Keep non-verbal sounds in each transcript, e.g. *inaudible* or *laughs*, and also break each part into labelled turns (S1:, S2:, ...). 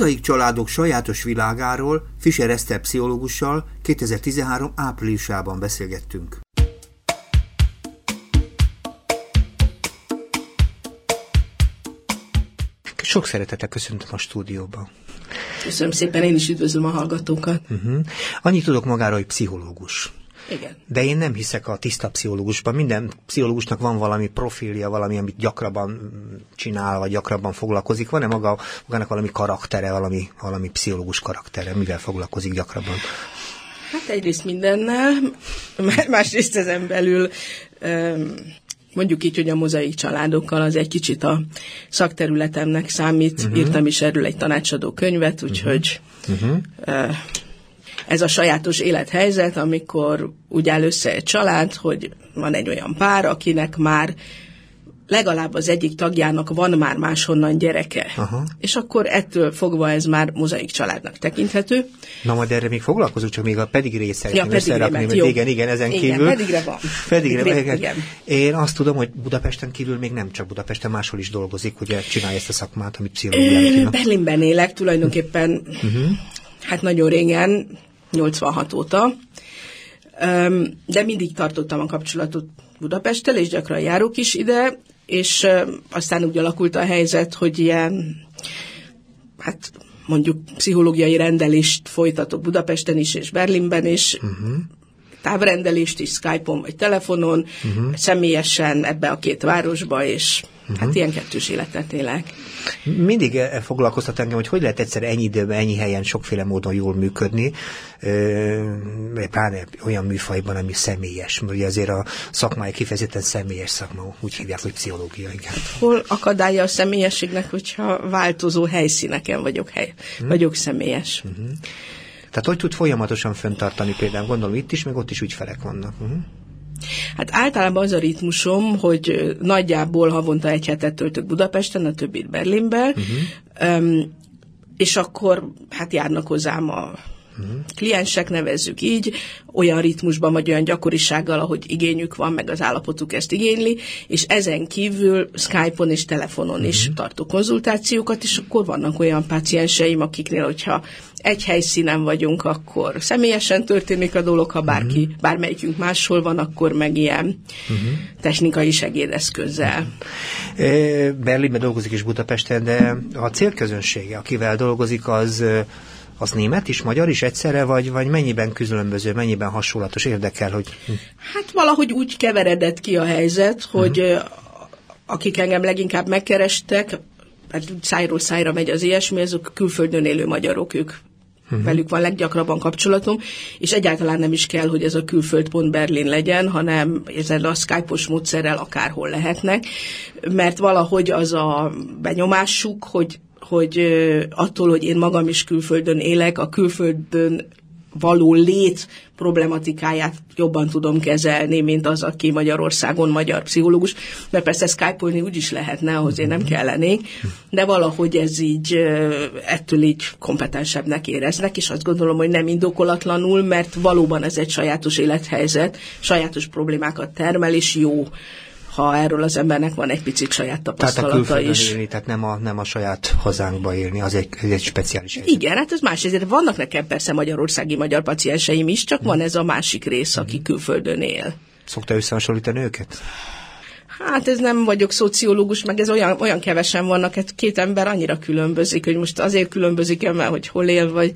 S1: mozaik családok sajátos világáról Fischer Eszter pszichológussal 2013 áprilisában beszélgettünk. Sok szeretettel köszöntöm a stúdióban.
S2: Köszönöm szépen, én is üdvözlöm a hallgatókat.
S1: Uh-huh. Annyit tudok magáról, hogy pszichológus.
S2: Igen.
S1: De én nem hiszek a tiszta pszichológusban. Minden pszichológusnak van valami profilja, valami, amit gyakrabban csinál, vagy gyakrabban foglalkozik. Van-e maga, magának valami karaktere, valami, valami pszichológus karaktere, mivel foglalkozik gyakrabban?
S2: Hát egyrészt mindennel, másrészt ezen belül mondjuk így, hogy a mozaik családokkal az egy kicsit a szakterületemnek számít. Uh-huh. Írtam is erről egy tanácsadó könyvet, úgyhogy uh-huh. Uh, ez a sajátos élethelyzet, amikor úgy áll össze egy család, hogy van egy olyan pár, akinek már legalább az egyik tagjának van már máshonnan gyereke. Aha. És akkor ettől fogva ez már mozaik családnak tekinthető.
S1: Na majd erre még foglalkozunk, csak még a pedigre
S2: ja, pedigre
S1: jó. igen, igen, ezen
S2: igen,
S1: kívül.
S2: pedigre van.
S1: Pedigre, pedigre, igen. Én azt tudom, hogy Budapesten kívül még nem csak Budapesten, máshol is dolgozik, ugye csinálja ezt a szakmát, amit pszichológiának
S2: Berlinben élek tulajdonképpen, uh-huh. hát nagyon régen, 86 óta, de mindig tartottam a kapcsolatot Budapesttel, és gyakran járok is ide, és aztán úgy alakult a helyzet, hogy ilyen, hát mondjuk pszichológiai rendelést folytatok Budapesten is, és Berlinben is, uh-huh. távrendelést is Skype-on vagy telefonon, uh-huh. személyesen ebbe a két városba, és uh-huh. hát ilyen kettős életet élek.
S1: Mindig e, foglalkoztat engem, hogy hogy lehet egyszer ennyi időben, ennyi helyen sokféle módon jól működni, pláne olyan műfajban, ami személyes. Ugye azért a szakmája kifejezetten személyes szakma, úgy hívják, hogy pszichológia, igen.
S2: Hol akadálya a személyességnek, hogyha változó helyszíneken vagyok, hely, hmm. vagyok személyes? Uh-huh.
S1: Tehát hogy tud folyamatosan föntartani például, gondolom itt is, meg ott is ügyfelek vannak. Uh-huh.
S2: Hát általában az a ritmusom, hogy nagyjából havonta egy hetet töltök Budapesten, a többit Berlinbe, uh-huh. um, és akkor hát járnak hozzám a uh-huh. kliensek, nevezzük így, olyan ritmusban vagy olyan gyakorisággal, ahogy igényük van, meg az állapotuk ezt igényli, és ezen kívül Skype-on és telefonon uh-huh. is tartok konzultációkat, és akkor vannak olyan pácienseim, akiknél, hogyha egy helyszínen vagyunk, akkor személyesen történik a dolog, ha bárki, uh-huh. bármelyikünk máshol van, akkor meg ilyen uh-huh. technikai segédeszközzel.
S1: Uh-huh. Berlinben dolgozik is Budapesten, de a célközönsége, akivel dolgozik, az az német is, magyar is egyszerre, vagy, vagy mennyiben különböző, mennyiben hasonlatos érdekel, hogy...
S2: Hát valahogy úgy keveredett ki a helyzet, hogy uh-huh. akik engem leginkább megkerestek, hát szájról szájra megy az ilyesmi, azok külföldön élő magyarok, ők uh-huh. velük van leggyakrabban kapcsolatom, és egyáltalán nem is kell, hogy ez a külföld pont Berlin legyen, hanem ezzel a Skype-os módszerrel akárhol lehetnek, mert valahogy az a benyomásuk, hogy hogy attól, hogy én magam is külföldön élek, a külföldön való lét problematikáját jobban tudom kezelni, mint az, aki Magyarországon magyar pszichológus, mert persze skype-olni úgy is lehetne, ahhoz én nem kellenék, de valahogy ez így ettől így kompetensebbnek éreznek, és azt gondolom, hogy nem indokolatlanul, mert valóban ez egy sajátos élethelyzet, sajátos problémákat termel, és jó ha erről az embernek van egy picit saját tapasztalata
S1: tehát a
S2: is.
S1: Élni, tehát nem a, nem a saját hazánkba élni, az egy, ez egy speciális
S2: helyzet. Igen, hát ez más, ezért vannak nekem persze magyarországi magyar pacienseim is, csak hmm. van ez a másik rész, aki hmm. külföldön él.
S1: Szokta összehasonlítani őket?
S2: Hát ez nem vagyok szociológus, meg ez olyan, olyan kevesen vannak, hát két ember annyira különbözik, hogy most azért különbözik mert hogy hol él, vagy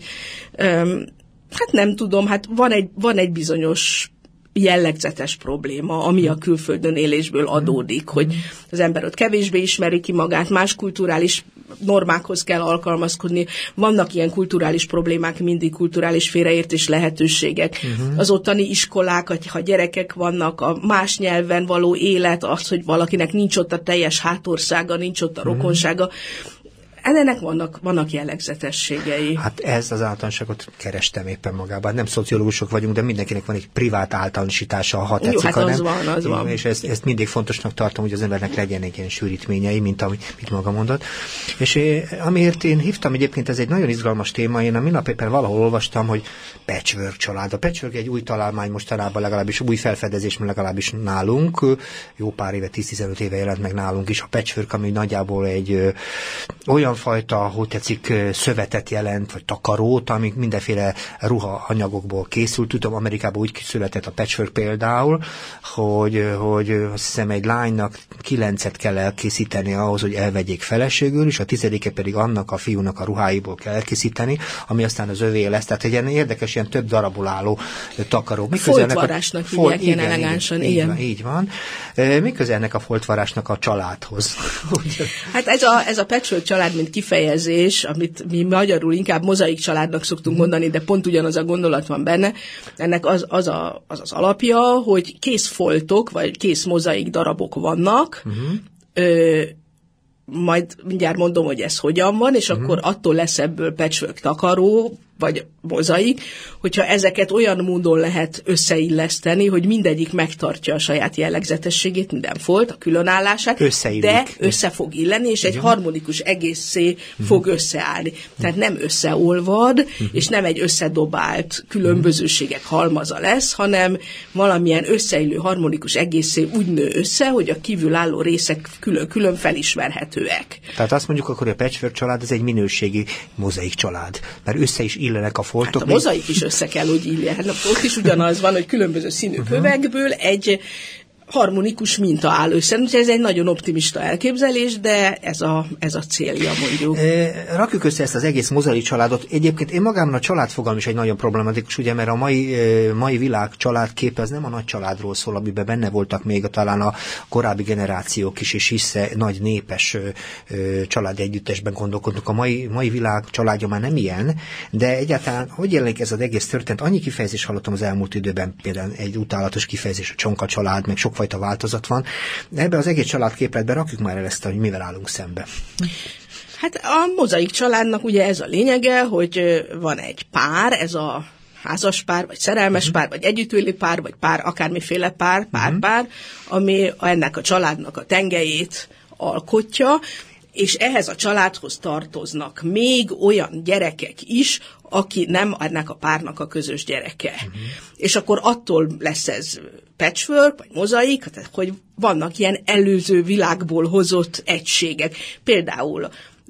S2: um, hát nem tudom, hát van egy, van egy bizonyos jellegzetes probléma, ami a külföldön élésből adódik, hogy az ember ott kevésbé ismeri ki magát, más kulturális normákhoz kell alkalmazkodni. Vannak ilyen kulturális problémák, mindig kulturális félreértés lehetőségek. Uh-huh. Az ottani iskolák, ha gyerekek vannak, a más nyelven való élet, az, hogy valakinek nincs ott a teljes hátországa, nincs ott a uh-huh. Ennek vannak, vannak jellegzetességei.
S1: Hát ez az általánosságot kerestem éppen magában. Nem szociológusok vagyunk, de mindenkinek van egy privát általánosítása, ha tetszik,
S2: Jó, hát
S1: az
S2: nem. van, az van.
S1: És ezt, ezt mindig fontosnak tartom, hogy az embernek legyen egy ilyen sűrítményei, mint amit mit maga mondott. És amiért én hívtam egyébként, ez egy nagyon izgalmas téma, én a minap éppen valahol olvastam, hogy patchwork család. A patchwork egy új találmány mostanában legalábbis új felfedezés, legalábbis nálunk. Jó pár éve, 10-15 éve jelent meg nálunk is a patchwork, ami nagyjából egy ö, olyan olyan fajta, hogy tetszik, szövetet jelent, vagy takarót, amik mindenféle ruha anyagokból készült. Tudom, Amerikában úgy született a patchwork például, hogy, hogy azt hiszem egy lánynak kilencet kell elkészíteni ahhoz, hogy elvegyék feleségül, és a tizedike pedig annak a fiúnak a ruháiból kell elkészíteni, ami aztán az övé lesz. Tehát egy ilyen érdekes, ilyen több darabból álló takaró.
S2: Foltvarásnak hívják ilyen elegánsan.
S1: Igen, így van. Mi köze ennek a foltvarásnak a családhoz? *laughs*
S2: hát ez a, ez a patchwork család, mint kifejezés, amit mi magyarul inkább mozaik családnak szoktunk mondani, de pont ugyanaz a gondolat van benne, ennek az az, a, az, az alapja, hogy kész foltok, vagy kész mozaik darabok vannak, uh-huh. ö, majd mindjárt mondom, hogy ez hogyan van, és uh-huh. akkor attól lesz ebből patchwork takaró, vagy mozaik, hogyha ezeket olyan módon lehet összeilleszteni, hogy mindegyik megtartja a saját jellegzetességét, minden folt, a különállását, de össze fog illeni, és egy harmonikus egészé uh-huh. fog összeállni. Tehát nem összeolvad, uh-huh. és nem egy összedobált különbözőségek halmaza lesz, hanem valamilyen összeillő harmonikus egészé úgy nő össze, hogy a kívülálló részek külön-külön felismerhetőek.
S1: Tehát azt mondjuk akkor, a patchwork család ez egy minőségi mozaik család, mert össze is illenek a foltok.
S2: Hát a mozaik is össze kell, hogy illjen. Hát ott is ugyanaz van, hogy különböző színű uh-huh. kövekből egy harmonikus minta áll össze. Ez egy nagyon optimista elképzelés, de ez a, ez a célja mondjuk.
S1: E, rakjuk össze ezt az egész mozai családot. Egyébként én magamban a családfogalm is egy nagyon problematikus, ugye, mert a mai, mai világ családkép az nem a nagy családról szól, amiben benne voltak még a, talán a korábbi generációk is, és hisze nagy népes család együttesben gondolkodunk. A mai, mai világ családja már nem ilyen, de egyáltalán hogy jelenik ez az egész történet? Annyi kifejezés hallottam az elmúlt időben, például egy utálatos kifejezés, a csonka család, meg sok sokfajta változat van. De ebbe az egész családképletbe rakjuk már el ezt, hogy mivel állunk szembe.
S2: Hát a mozaik családnak ugye ez a lényege, hogy van egy pár, ez a házas pár, vagy szerelmes uh-huh. pár, vagy együttüli pár, vagy pár, akármiféle pár, pár-pár, uh-huh. ami ennek a családnak a tengelyét alkotja, és ehhez a családhoz tartoznak még olyan gyerekek is, aki nem ennek a párnak a közös gyereke. Uh-huh. És akkor attól lesz ez patchwork, vagy mozaik, tehát hogy vannak ilyen előző világból hozott egységek. Például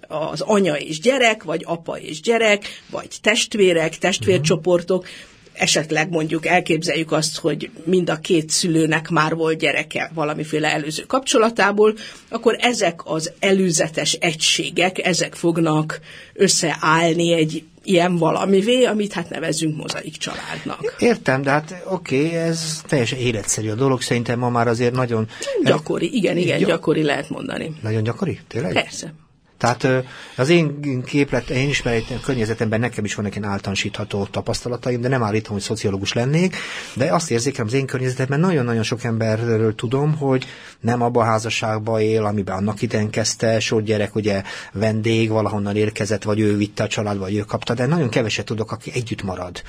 S2: az anya és gyerek, vagy apa és gyerek, vagy testvérek, testvércsoportok, esetleg mondjuk elképzeljük azt, hogy mind a két szülőnek már volt gyereke valamiféle előző kapcsolatából, akkor ezek az előzetes egységek, ezek fognak összeállni egy ilyen valamivé, amit hát nevezünk mozaik családnak.
S1: Értem, de hát oké, okay, ez teljesen életszerű a dolog, szerintem ma már azért nagyon...
S2: Gyakori, igen, igen, gyakori lehet mondani.
S1: Nagyon gyakori? Tényleg?
S2: Persze.
S1: Tehát az én képlet, én ismerem környezetemben nekem is vannak ilyen általánosítható tapasztalataim, de nem állítom, hogy szociológus lennék, de azt érzékelem az én környezetemben nagyon-nagyon sok emberről tudom, hogy nem abba a házasságba él, amiben annak idején kezdte, sok gyerek ugye vendég, valahonnan érkezett, vagy ő vitte a család, vagy ő kapta, de nagyon keveset tudok, aki együtt marad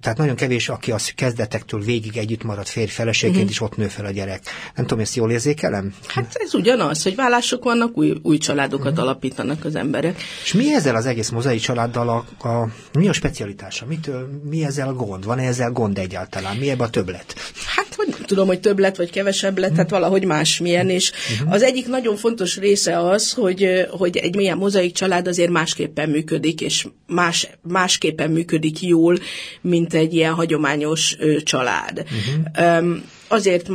S1: tehát nagyon kevés, aki az kezdetektől végig együtt marad férj feleségként, uh-huh. és ott nő fel a gyerek. Nem tudom, ezt jól érzékelem?
S2: Hát ez ugyanaz, hogy vállások vannak, új, új családokat uh-huh. alapítanak az emberek.
S1: És mi ezzel az egész mozai családdal a, a mi a specialitása? Mitől, mi ezzel gond? Van-e ezzel gond egyáltalán? Mi ebben a többlet?
S2: Hát, hogy tudom, hogy több lett, vagy kevesebb lett, tehát valahogy másmilyen, és uh-huh. az egyik nagyon fontos része az, hogy, hogy egy milyen mozaik család azért másképpen működik, és más, másképpen működik jól, mint egy ilyen hagyományos család. Uh-huh. Um, azért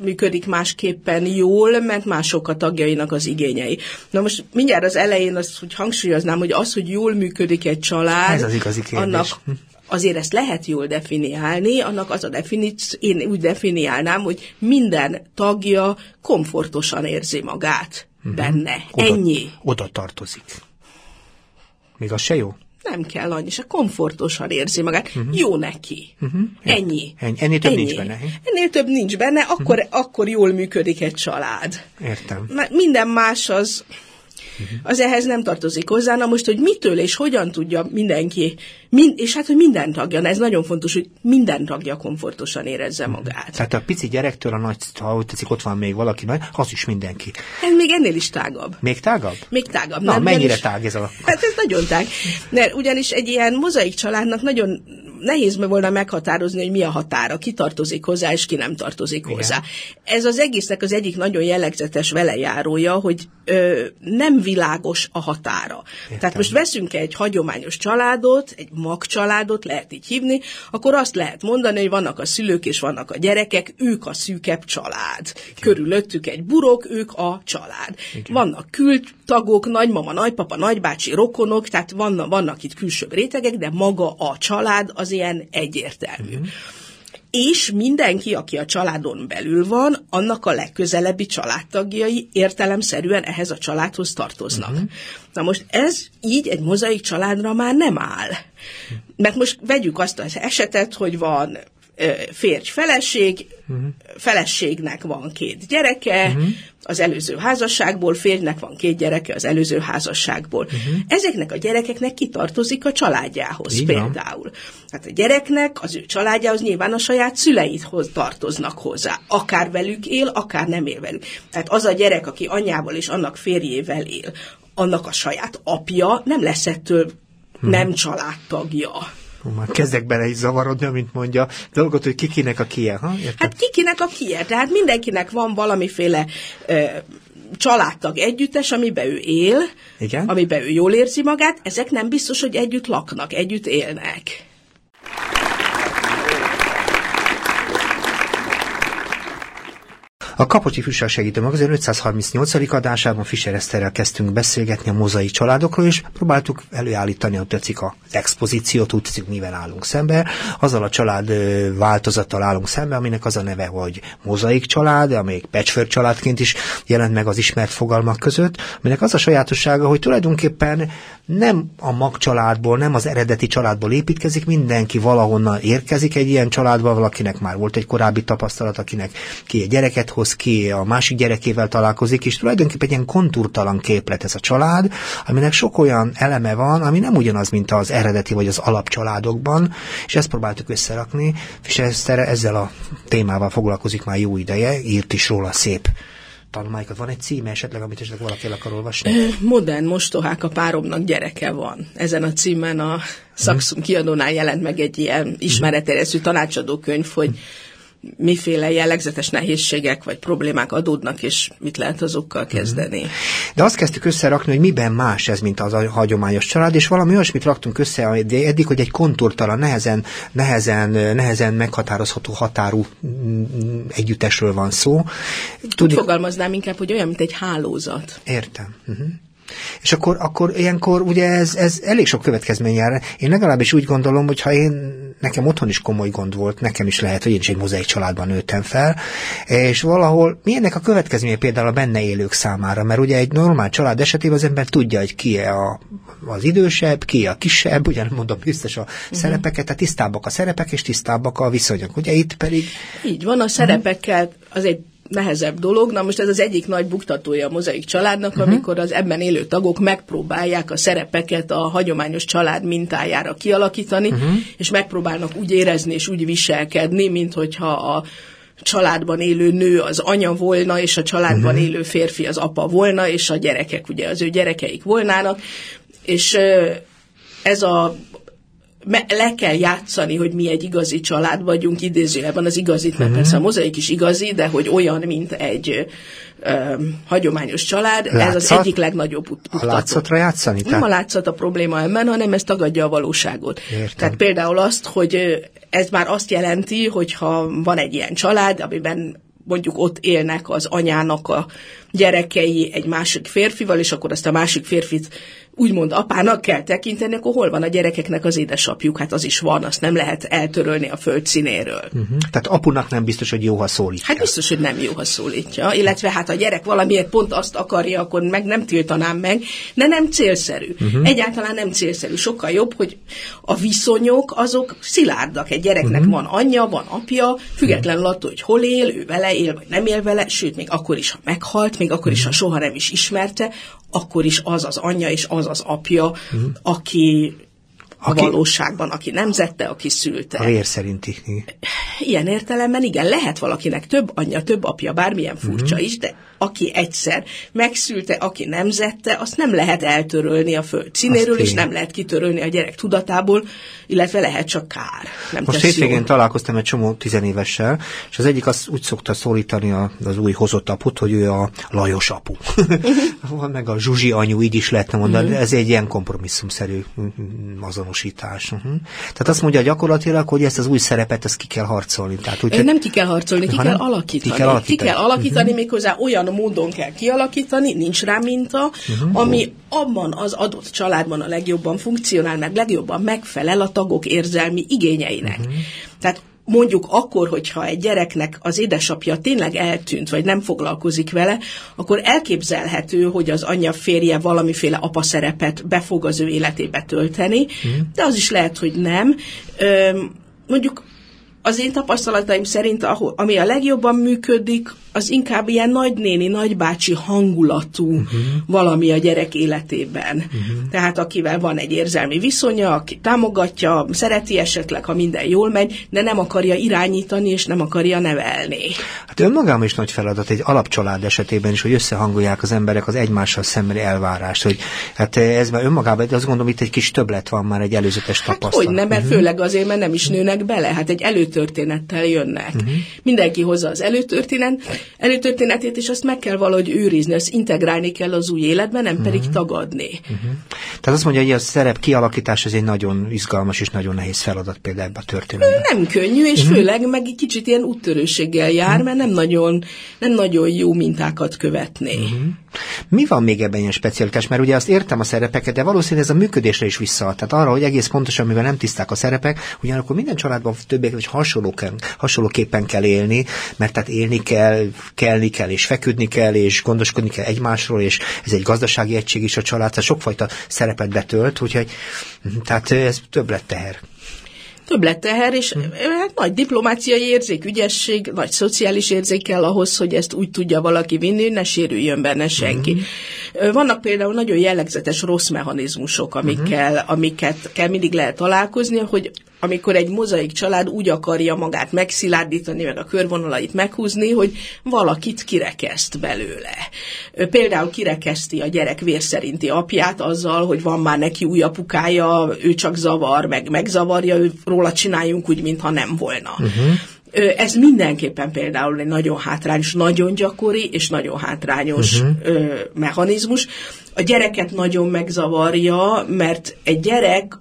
S2: működik másképpen jól, mert mások a tagjainak az igényei. Na most mindjárt az elején azt, hogy hangsúlyoznám, hogy az, hogy jól működik egy család,
S1: Ez az igazi kérdés. annak hm.
S2: Azért ezt lehet jól definiálni, annak az a definíció, én úgy definiálnám, hogy minden tagja komfortosan érzi magát uh-huh. benne. Oda, Ennyi.
S1: Oda tartozik. Még az se jó?
S2: nem kell annyi, se komfortosan érzi magát, uh-huh. jó neki. Uh-huh. Ennyi.
S1: Ennyi. Ennél több Ennyi. nincs benne.
S2: Ennél több nincs benne, akkor, uh-huh. akkor jól működik egy család.
S1: Értem.
S2: Mert minden más az. Az ehhez nem tartozik hozzá. Na most, hogy mitől és hogyan tudja mindenki, mind, és hát, hogy minden tagja, ez nagyon fontos, hogy minden tagja komfortosan érezze uh-huh. magát.
S1: Tehát a pici gyerektől a nagy, ha úgy tetszik, ott van még valaki nagy, az is mindenki.
S2: Ez még ennél is tágabb.
S1: Még tágabb?
S2: Még tágabb.
S1: Na, nem, mennyire is, tág ez a...
S2: Hát ez nagyon tág. Mert ugyanis egy ilyen mozaik családnak nagyon nehéz volna meghatározni, hogy mi a határa, ki tartozik hozzá, és ki nem tartozik Igen. hozzá. Ez az egésznek az egyik nagyon jellegzetes velejárója, hogy ö, nem világos a határa. Értem. Tehát most veszünk egy hagyományos családot, egy mag családot, lehet így hívni, akkor azt lehet mondani, hogy vannak a szülők és vannak a gyerekek, ők a szűkebb család. Igen. Körülöttük egy burok, ők a család. Igen. Vannak kültagok, nagymama, nagypapa, nagybácsi, rokonok, tehát vannak, vannak itt külsőbb rétegek, de maga a család az ilyen egyértelmű. Mm. És mindenki, aki a családon belül van, annak a legközelebbi családtagjai értelemszerűen ehhez a családhoz tartoznak. Mm. Na most ez így egy mozaik családra már nem áll. Mert most vegyük azt az esetet, hogy van férj feleség, uh-huh. feleségnek van két gyereke, uh-huh. az előző házasságból, férjnek van két gyereke az előző házasságból. Uh-huh. Ezeknek a gyerekeknek kitartozik a családjához Igen. például. Hát a gyereknek, az ő családjához nyilván a saját szüleithoz tartoznak hozzá. Akár velük él, akár nem él velük. Tehát az a gyerek, aki anyával és annak férjével él, annak a saját apja nem lesz ettől uh-huh. nem családtagja.
S1: Már kezdek bele is zavarodni, mint mondja, dolgot, hogy kikinek a kie, ha?
S2: Hát kikinek a kie, tehát mindenkinek van valamiféle ö, családtag együttes, amiben ő él, Igen? amiben ő jól érzi magát, ezek nem biztos, hogy együtt laknak, együtt élnek.
S1: A Kapocsi Füssel segítő magazin 538. adásában Fischer Eszterrel kezdtünk beszélgetni a mozai családokról, és próbáltuk előállítani, hogy tetszik az expozíciót, úgy tetszik, mivel állunk szembe. Azzal a család változattal állunk szembe, aminek az a neve, hogy mozaik család, amelyik patchwork családként is jelent meg az ismert fogalmak között, aminek az a sajátossága, hogy tulajdonképpen nem a mag családból, nem az eredeti családból építkezik, mindenki valahonnan érkezik egy ilyen családba, valakinek már volt egy korábbi tapasztalat, akinek ki egy gyereket hoz ki, a másik gyerekével találkozik, és tulajdonképpen egy ilyen kontúrtalan képlet ez a család, aminek sok olyan eleme van, ami nem ugyanaz, mint az eredeti vagy az alapcsaládokban, és ezt próbáltuk összerakni, és ezzel a témával foglalkozik már jó ideje, írt is róla szép tanulmányokat. Van egy címe esetleg, amit esetleg valaki el akar olvasni?
S2: Modern mostohák a páromnak gyereke van. Ezen a címen a Szakszum kiadónál jelent meg egy ilyen ismeretterjesztő tanácsadókönyv, hogy miféle jellegzetes nehézségek vagy problémák adódnak, és mit lehet azokkal kezdeni.
S1: De azt kezdtük összerakni, hogy miben más ez, mint az a hagyományos család, és valami olyasmit raktunk össze eddig, hogy egy kontúrtalan, nehezen, nehezen, nehezen meghatározható határú mm, együttesről van szó.
S2: Tud... Úgy fogalmaznám inkább, hogy olyan, mint egy hálózat.
S1: Értem. Uh-huh. És akkor, akkor ilyenkor ugye ez, ez elég sok következmény jár. Én legalábbis úgy gondolom, hogy ha én, nekem otthon is komoly gond volt, nekem is lehet, hogy én is egy mozaik családban nőttem fel, és valahol milyennek a következménye például a benne élők számára, mert ugye egy normál család esetében az ember tudja, hogy ki a, az idősebb, ki a kisebb, ugye mondom biztos a uh-huh. szerepeket, tehát tisztábbak a szerepek, és tisztábbak a viszonyok. Ugye itt pedig...
S2: Így van, a szerepekkel az egy nehezebb dolog. Na most ez az egyik nagy buktatója a mozaik családnak, uh-huh. amikor az ebben élő tagok megpróbálják a szerepeket a hagyományos család mintájára kialakítani, uh-huh. és megpróbálnak úgy érezni és úgy viselkedni, mint hogyha a családban élő nő az anya volna, és a családban uh-huh. élő férfi az apa volna, és a gyerekek ugye az ő gyerekeik volnának. És ez a le kell játszani, hogy mi egy igazi család vagyunk, idézőjelben az igazit, mert uh-huh. persze a mozaik is igazi, de hogy olyan, mint egy ö, hagyományos család, Látszat? ez az egyik legnagyobb
S1: mutató. A látszatra játszani?
S2: Nem a látszat a probléma ebben, hanem ez tagadja a valóságot. Értem. Tehát például azt, hogy ez már azt jelenti, hogyha van egy ilyen család, amiben mondjuk ott élnek az anyának a gyerekei egy másik férfival, és akkor azt a másik férfit úgymond apának kell tekinteni, akkor hol van a gyerekeknek az édesapjuk? Hát az is van, azt nem lehet eltörölni a föld színéről.
S1: Uh-huh. Tehát apunak nem biztos, hogy jó, ha szólítja.
S2: Hát biztos, hogy nem jó, ha szólítja. Illetve hát a gyerek valamiért pont azt akarja, akkor meg nem tiltanám meg, de nem célszerű. Uh-huh. Egyáltalán nem célszerű. Sokkal jobb, hogy a viszonyok azok szilárdak. Egy gyereknek uh-huh. van anyja, van apja, függetlenül attól, hogy hol él, ő vele él, vagy nem él vele, sőt, még akkor is, ha meghalt, még akkor is, ha soha nem is ismerte, akkor is az az anyja és az az apja, uh-huh. aki aki, a valóságban, aki nemzette, aki szülte.
S1: A vér szerinti.
S2: Ilyen értelemben igen, lehet valakinek több anyja, több apja, bármilyen furcsa uh-huh. is, de aki egyszer megszülte, aki nemzette, azt nem lehet eltörölni a föld színéről, és nem lehet kitörölni a gyerek tudatából, illetve lehet csak kár. Nem
S1: Most hétvégén találkoztam egy csomó tizenévessel, és az egyik azt úgy szokta szólítani az új hozott aput, hogy ő a Lajos apu. Van *laughs* meg a Zsuzsi anyu, így is lehetne mondani, uh-huh. ez egy ilyen kompromisszumszerű azonosítás. Uh-huh. Tehát azt mondja gyakorlatilag, hogy ezt az új szerepet ezt ki kell harcolni. Tehát,
S2: úgy, nem ki kell harcolni, ki kell alakítani. Ki kell alakítani, ki kell alakítani uh-huh. méghozzá olyan módon kell kialakítani, nincs rá minta, uh-huh. ami abban az adott családban a legjobban funkcionál, meg legjobban megfelel a tagok érzelmi igényeinek. Uh-huh. Tehát mondjuk akkor, hogyha egy gyereknek az édesapja tényleg eltűnt, vagy nem foglalkozik vele, akkor elképzelhető, hogy az anyja férje valamiféle apa szerepet be fog az ő életébe tölteni, mm. de az is lehet, hogy nem. mondjuk az én tapasztalataim szerint, ahol, ami a legjobban működik, az inkább ilyen nagynéni, nagybácsi hangulatú uh-huh. valami a gyerek életében. Uh-huh. Tehát akivel van egy érzelmi viszonya, aki támogatja, szereti esetleg, ha minden jól megy, de nem akarja irányítani, és nem akarja nevelni.
S1: Hát önmagában is nagy feladat egy alapcsalád esetében is, hogy összehangolják az emberek az egymással szembeni elvárást, hogy hát ez már önmagában, azt gondolom, itt egy kis többlet van már egy előzetes hát tapasztalat.
S2: hogy nem, mert uh-huh. főleg azért, mert nem is nőnek bele, hát egy előtörténettel jönnek. Uh-huh. Mindenki hozza az előtörténet, előtörténetét, és azt meg kell valahogy őrizni, azt integrálni kell az új életben, nem pedig uh-huh. tagadni. Uh-huh.
S1: Tehát azt mondja, hogy a szerep kialakítás az egy nagyon izgalmas és nagyon nehéz feladat például ebben a történetben.
S2: Nem könnyű, és uh-huh. főleg meg egy kicsit ilyen úttörőséggel jár, uh-huh. mert nem nagyon, nem nagyon jó mintákat követni. Uh-huh.
S1: Mi van még ebben ilyen specialitás? Mert ugye azt értem a szerepeket, de valószínűleg ez a működésre is vissza. Tehát arra, hogy egész pontosan, mivel nem tiszták a szerepek, ugyanakkor minden családban többé vagy hasonlóképpen kell élni, mert tehát élni kell, kelni kell, és feküdni kell, és gondoskodni kell egymásról, és ez egy gazdasági egység is a család, tehát sokfajta szerepet betölt, úgyhogy tehát ez több lett teher
S2: teher, és hát nagy diplomáciai érzék, ügyesség, nagy szociális érzék kell ahhoz, hogy ezt úgy tudja valaki vinni, hogy ne sérüljön benne senki. Hmm. Vannak például nagyon jellegzetes rossz mechanizmusok, amikkel, hmm. amiket kell mindig lehet találkozni, hogy amikor egy mozaik család úgy akarja magát megszilárdítani, meg a körvonalait meghúzni, hogy valakit kirekeszt belőle. Például kirekeszti a gyerek vérszerinti apját azzal, hogy van már neki új apukája, ő csak zavar, meg megzavarja, ő, róla csináljunk úgy, mintha nem volna. Uh-huh. Ez mindenképpen például egy nagyon hátrányos, nagyon gyakori és nagyon hátrányos uh-huh. mechanizmus. A gyereket nagyon megzavarja, mert egy gyerek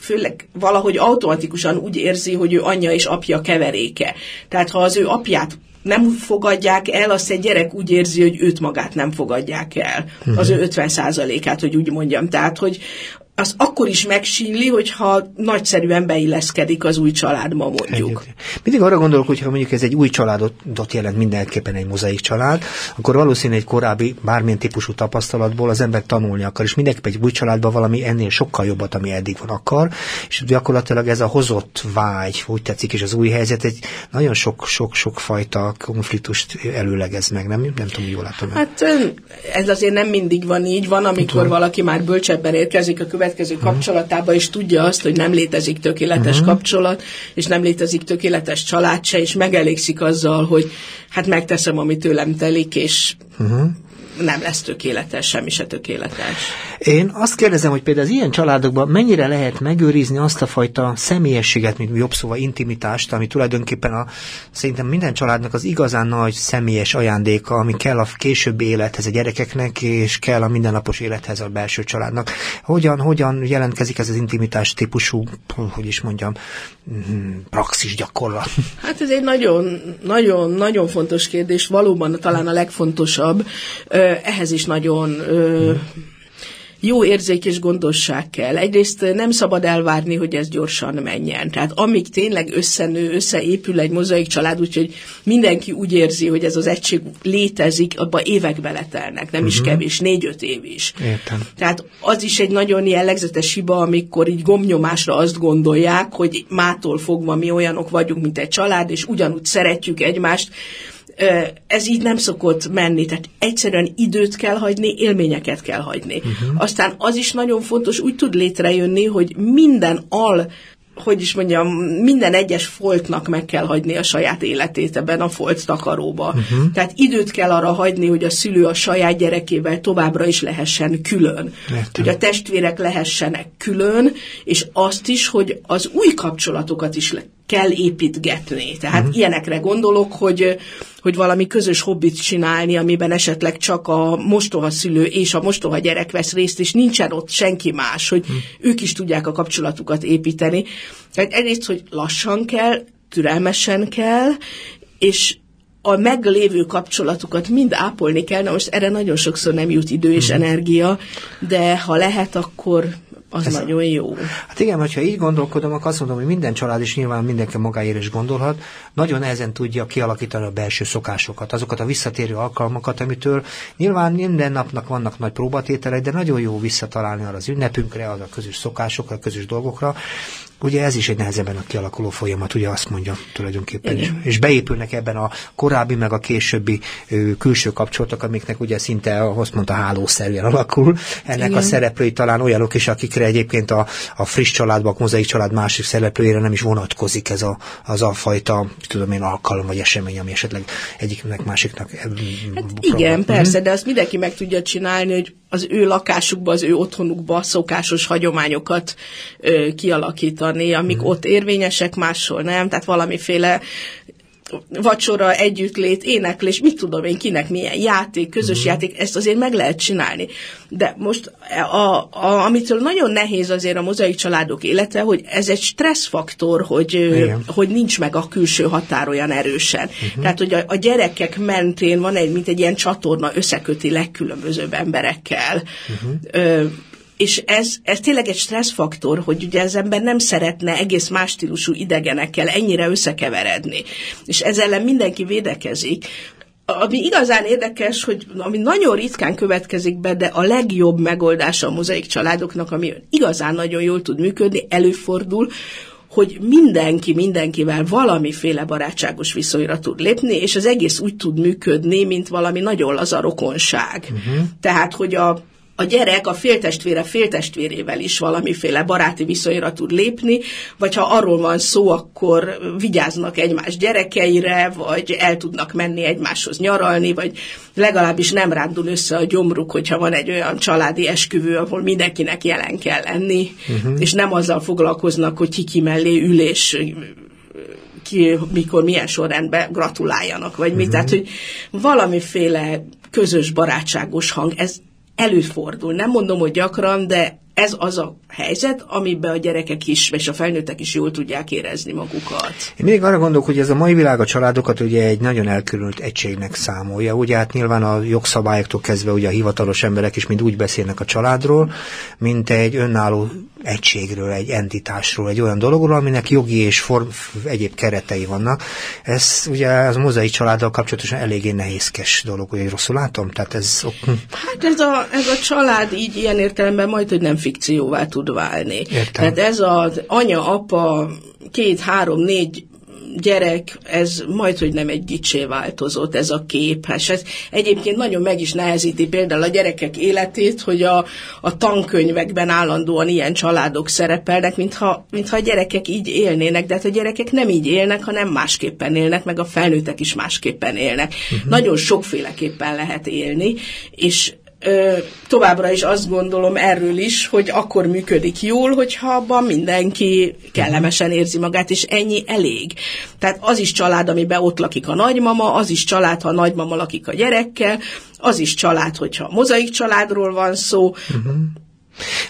S2: főleg valahogy automatikusan úgy érzi, hogy ő anyja és apja keveréke. Tehát ha az ő apját nem fogadják el, azt egy gyerek úgy érzi, hogy őt magát nem fogadják el. Az ő 50% át hogy úgy mondjam. Tehát, hogy az akkor is megsínli, hogyha nagyszerűen beilleszkedik az új családba, mondjuk.
S1: Mindig arra gondolok, hogy ha mondjuk ez egy új családot jelent mindenképpen egy mozaik család, akkor valószínűleg egy korábbi bármilyen típusú tapasztalatból az ember tanulni akar, és mindenképpen egy új családban valami ennél sokkal jobbat, ami eddig van akar, és gyakorlatilag ez a hozott vágy, úgy tetszik, és az új helyzet egy nagyon sok-sok-sok fajta konfliktust előlegez meg, nem? Nem tudom, jól látom.
S2: Hát ez azért nem mindig van így, van, amikor valaki már bölcsebben érkezik a követ következő kapcsolatába, és tudja azt, hogy nem létezik tökéletes uh-huh. kapcsolat, és nem létezik tökéletes család se, és megelégszik azzal, hogy hát megteszem, amit tőlem telik, és uh-huh nem lesz tökéletes, semmi se tökéletes.
S1: Én azt kérdezem, hogy például az ilyen családokban mennyire lehet megőrizni azt a fajta személyességet, mint jobb szóval intimitást, ami tulajdonképpen a, szerintem minden családnak az igazán nagy személyes ajándéka, ami kell a későbbi élethez a gyerekeknek, és kell a mindennapos élethez a belső családnak. Hogyan, hogyan jelentkezik ez az intimitás típusú, hogy is mondjam, praxis gyakorlat? *laughs*
S2: Hát ez egy nagyon, nagyon, nagyon fontos kérdés, valóban talán a legfontosabb ehhez is nagyon jó érzék és gondosság kell. Egyrészt nem szabad elvárni, hogy ez gyorsan menjen. Tehát amíg tényleg összenő, összeépül egy mozaik család, úgyhogy mindenki úgy érzi, hogy ez az egység létezik, abban évek beletelnek, nem uh-huh. is mhm. kevés, négy-öt év is.
S1: Értem.
S2: Tehát az is egy nagyon jellegzetes hiba, amikor így gomnyomásra azt gondolják, hogy mától fogva mi olyanok vagyunk, mint egy család, és ugyanúgy szeretjük egymást, Ez így nem szokott menni, tehát egyszerűen időt kell hagyni, élményeket kell hagyni. Uh-huh. Aztán az is nagyon fontos, úgy tud létrejönni, hogy minden al hogy is mondjam, minden egyes foltnak meg kell hagyni a saját életét ebben a folt takaróba. Uh-huh. Tehát időt kell arra hagyni, hogy a szülő a saját gyerekével továbbra is lehessen külön. Értem. Hogy a testvérek lehessenek külön, és azt is, hogy az új kapcsolatokat is le kell építgetni. Tehát uh-huh. ilyenekre gondolok, hogy, hogy valami közös hobbit csinálni, amiben esetleg csak a mostoha szülő és a mostoha gyerek vesz részt, és nincsen ott senki más, hogy uh-huh. ők is tudják a kapcsolatukat építeni. Tehát egyrészt, hogy lassan kell, türelmesen kell, és a meglévő kapcsolatukat mind ápolni kell. Na most erre nagyon sokszor nem jut idő és uh-huh. energia, de ha lehet, akkor az Ez nagyon jó.
S1: Hát igen, hogyha így gondolkodom, akkor azt mondom, hogy minden család is nyilván mindenki magáért is gondolhat, nagyon ezen tudja kialakítani a belső szokásokat, azokat a visszatérő alkalmakat, amitől nyilván minden napnak vannak nagy próbatételek, de nagyon jó visszatalálni arra az ünnepünkre, az a közös szokásokra, a közös dolgokra, Ugye ez is egy nehezebben a kialakuló folyamat, ugye azt mondja tulajdonképpen. is. És beépülnek ebben a korábbi, meg a későbbi ö, külső kapcsolatok, amiknek ugye szinte, azt mondta, hálószerűen alakul. Ennek Igen. a szereplői talán olyanok is, akikre egyébként a, a friss családban, a mozaik család másik szereplőjére nem is vonatkozik ez a, az a fajta, tudom én, alkalom vagy esemény, ami esetleg egyiknek másiknak.
S2: Hát igen, persze, mhm. de azt mindenki meg tudja csinálni, hogy az ő lakásukba, az ő otthonukba szokásos hagyományokat ö, kialakítani, amik mm. ott érvényesek, máshol nem, tehát valamiféle vacsora, együttlét, éneklés, mit tudom én, kinek milyen játék, közös mm. játék, ezt azért meg lehet csinálni. De most, a, a, amitől nagyon nehéz azért a mozaik családok élete, hogy ez egy stresszfaktor, hogy, hogy nincs meg a külső határ olyan erősen. Uh-huh. Tehát, hogy a, a gyerekek mentén van egy, mint egy ilyen csatorna összeköti legkülönbözőbb emberekkel. Uh-huh. Ö, és ez, ez tényleg egy stresszfaktor, hogy ugye az ember nem szeretne egész más stílusú idegenekkel ennyire összekeveredni. És ezzel ellen mindenki védekezik, ami igazán érdekes, hogy ami nagyon ritkán következik be, de a legjobb megoldása a mozaik családoknak, ami igazán nagyon jól tud működni, előfordul, hogy mindenki mindenkivel valamiféle barátságos viszonyra tud lépni, és az egész úgy tud működni, mint valami nagyon laza rokonság. Uh-huh. Tehát, hogy a a gyerek a féltestvére féltestvérével is valamiféle baráti viszonyra tud lépni, vagy ha arról van szó, akkor vigyáznak egymás gyerekeire, vagy el tudnak menni egymáshoz nyaralni, vagy legalábbis nem rándul össze a gyomruk, hogyha van egy olyan családi esküvő, ahol mindenkinek jelen kell lenni, uh-huh. és nem azzal foglalkoznak, hogy ki ki mellé ülés ki, mikor milyen sorrendben gratuláljanak, vagy uh-huh. mi. Mhm. Tehát, hogy valamiféle közös barátságos hang, ez előfordul. Nem mondom, hogy gyakran, de ez az a helyzet, amiben a gyerekek is, és a felnőttek is jól tudják érezni magukat.
S1: Én még arra gondolok, hogy ez a mai világ a családokat ugye egy nagyon elkülönült egységnek számolja. Ugye hát nyilván a jogszabályoktól kezdve ugye a hivatalos emberek is mind úgy beszélnek a családról, mint egy önálló egységről, egy entitásról, egy olyan dologról, aminek jogi és form, egyéb keretei vannak. Ez ugye az mozai családdal kapcsolatosan eléggé nehézkes dolog, hogy rosszul látom? Tehát ez...
S2: Hát ez a, ez a család így ilyen értelemben majd, hogy nem fikcióvá tud válni. Értem. Tehát ez az anya, apa, két, három, négy gyerek, ez majd, hogy nem egy gicsé változott ez a kép. Hát ez egyébként nagyon meg is nehezíti például a gyerekek életét, hogy a, a tankönyvekben állandóan ilyen családok szerepelnek, mintha, mintha a gyerekek így élnének, de hát a gyerekek nem így élnek, hanem másképpen élnek, meg a felnőttek is másképpen élnek. Uh-huh. Nagyon sokféleképpen lehet élni, és ö, továbbra is azt gondolom erről is, hogy akkor működik jól, hogyha abban mindenki kellemesen érzi magát, és ennyi elég. Tehát az is család, amiben ott lakik a nagymama, az is család, ha a nagymama lakik a gyerekkel, az is család, hogyha mozaik családról van szó, uh-huh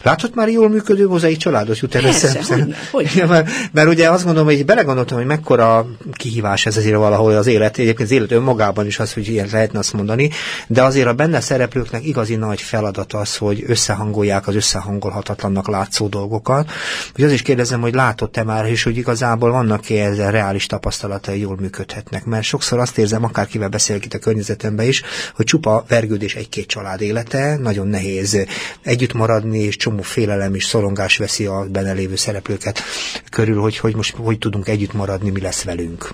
S1: Látott már jól működő mozaik családos jut el hogy *laughs* mert, mert ugye azt gondolom, hogy belegondoltam, hogy mekkora kihívás ez azért valahol az élet, egyébként az élet önmagában is az, hogy ilyen lehetne azt mondani, de azért a benne szereplőknek igazi nagy feladat az, hogy összehangolják az összehangolhatatlannak látszó dolgokat. Úgyhogy az is kérdezem, hogy látott-e már, és hogy igazából vannak-e ezzel reális tapasztalatai jól működhetnek, mert sokszor azt érzem, akárkivel beszélek itt a környezetemben is, hogy csupa vergődés egy-két család élete, nagyon nehéz együtt maradni, és csomó félelem és szorongás veszi a benne lévő szereplőket körül, hogy, hogy most hogy tudunk együtt maradni, mi lesz velünk.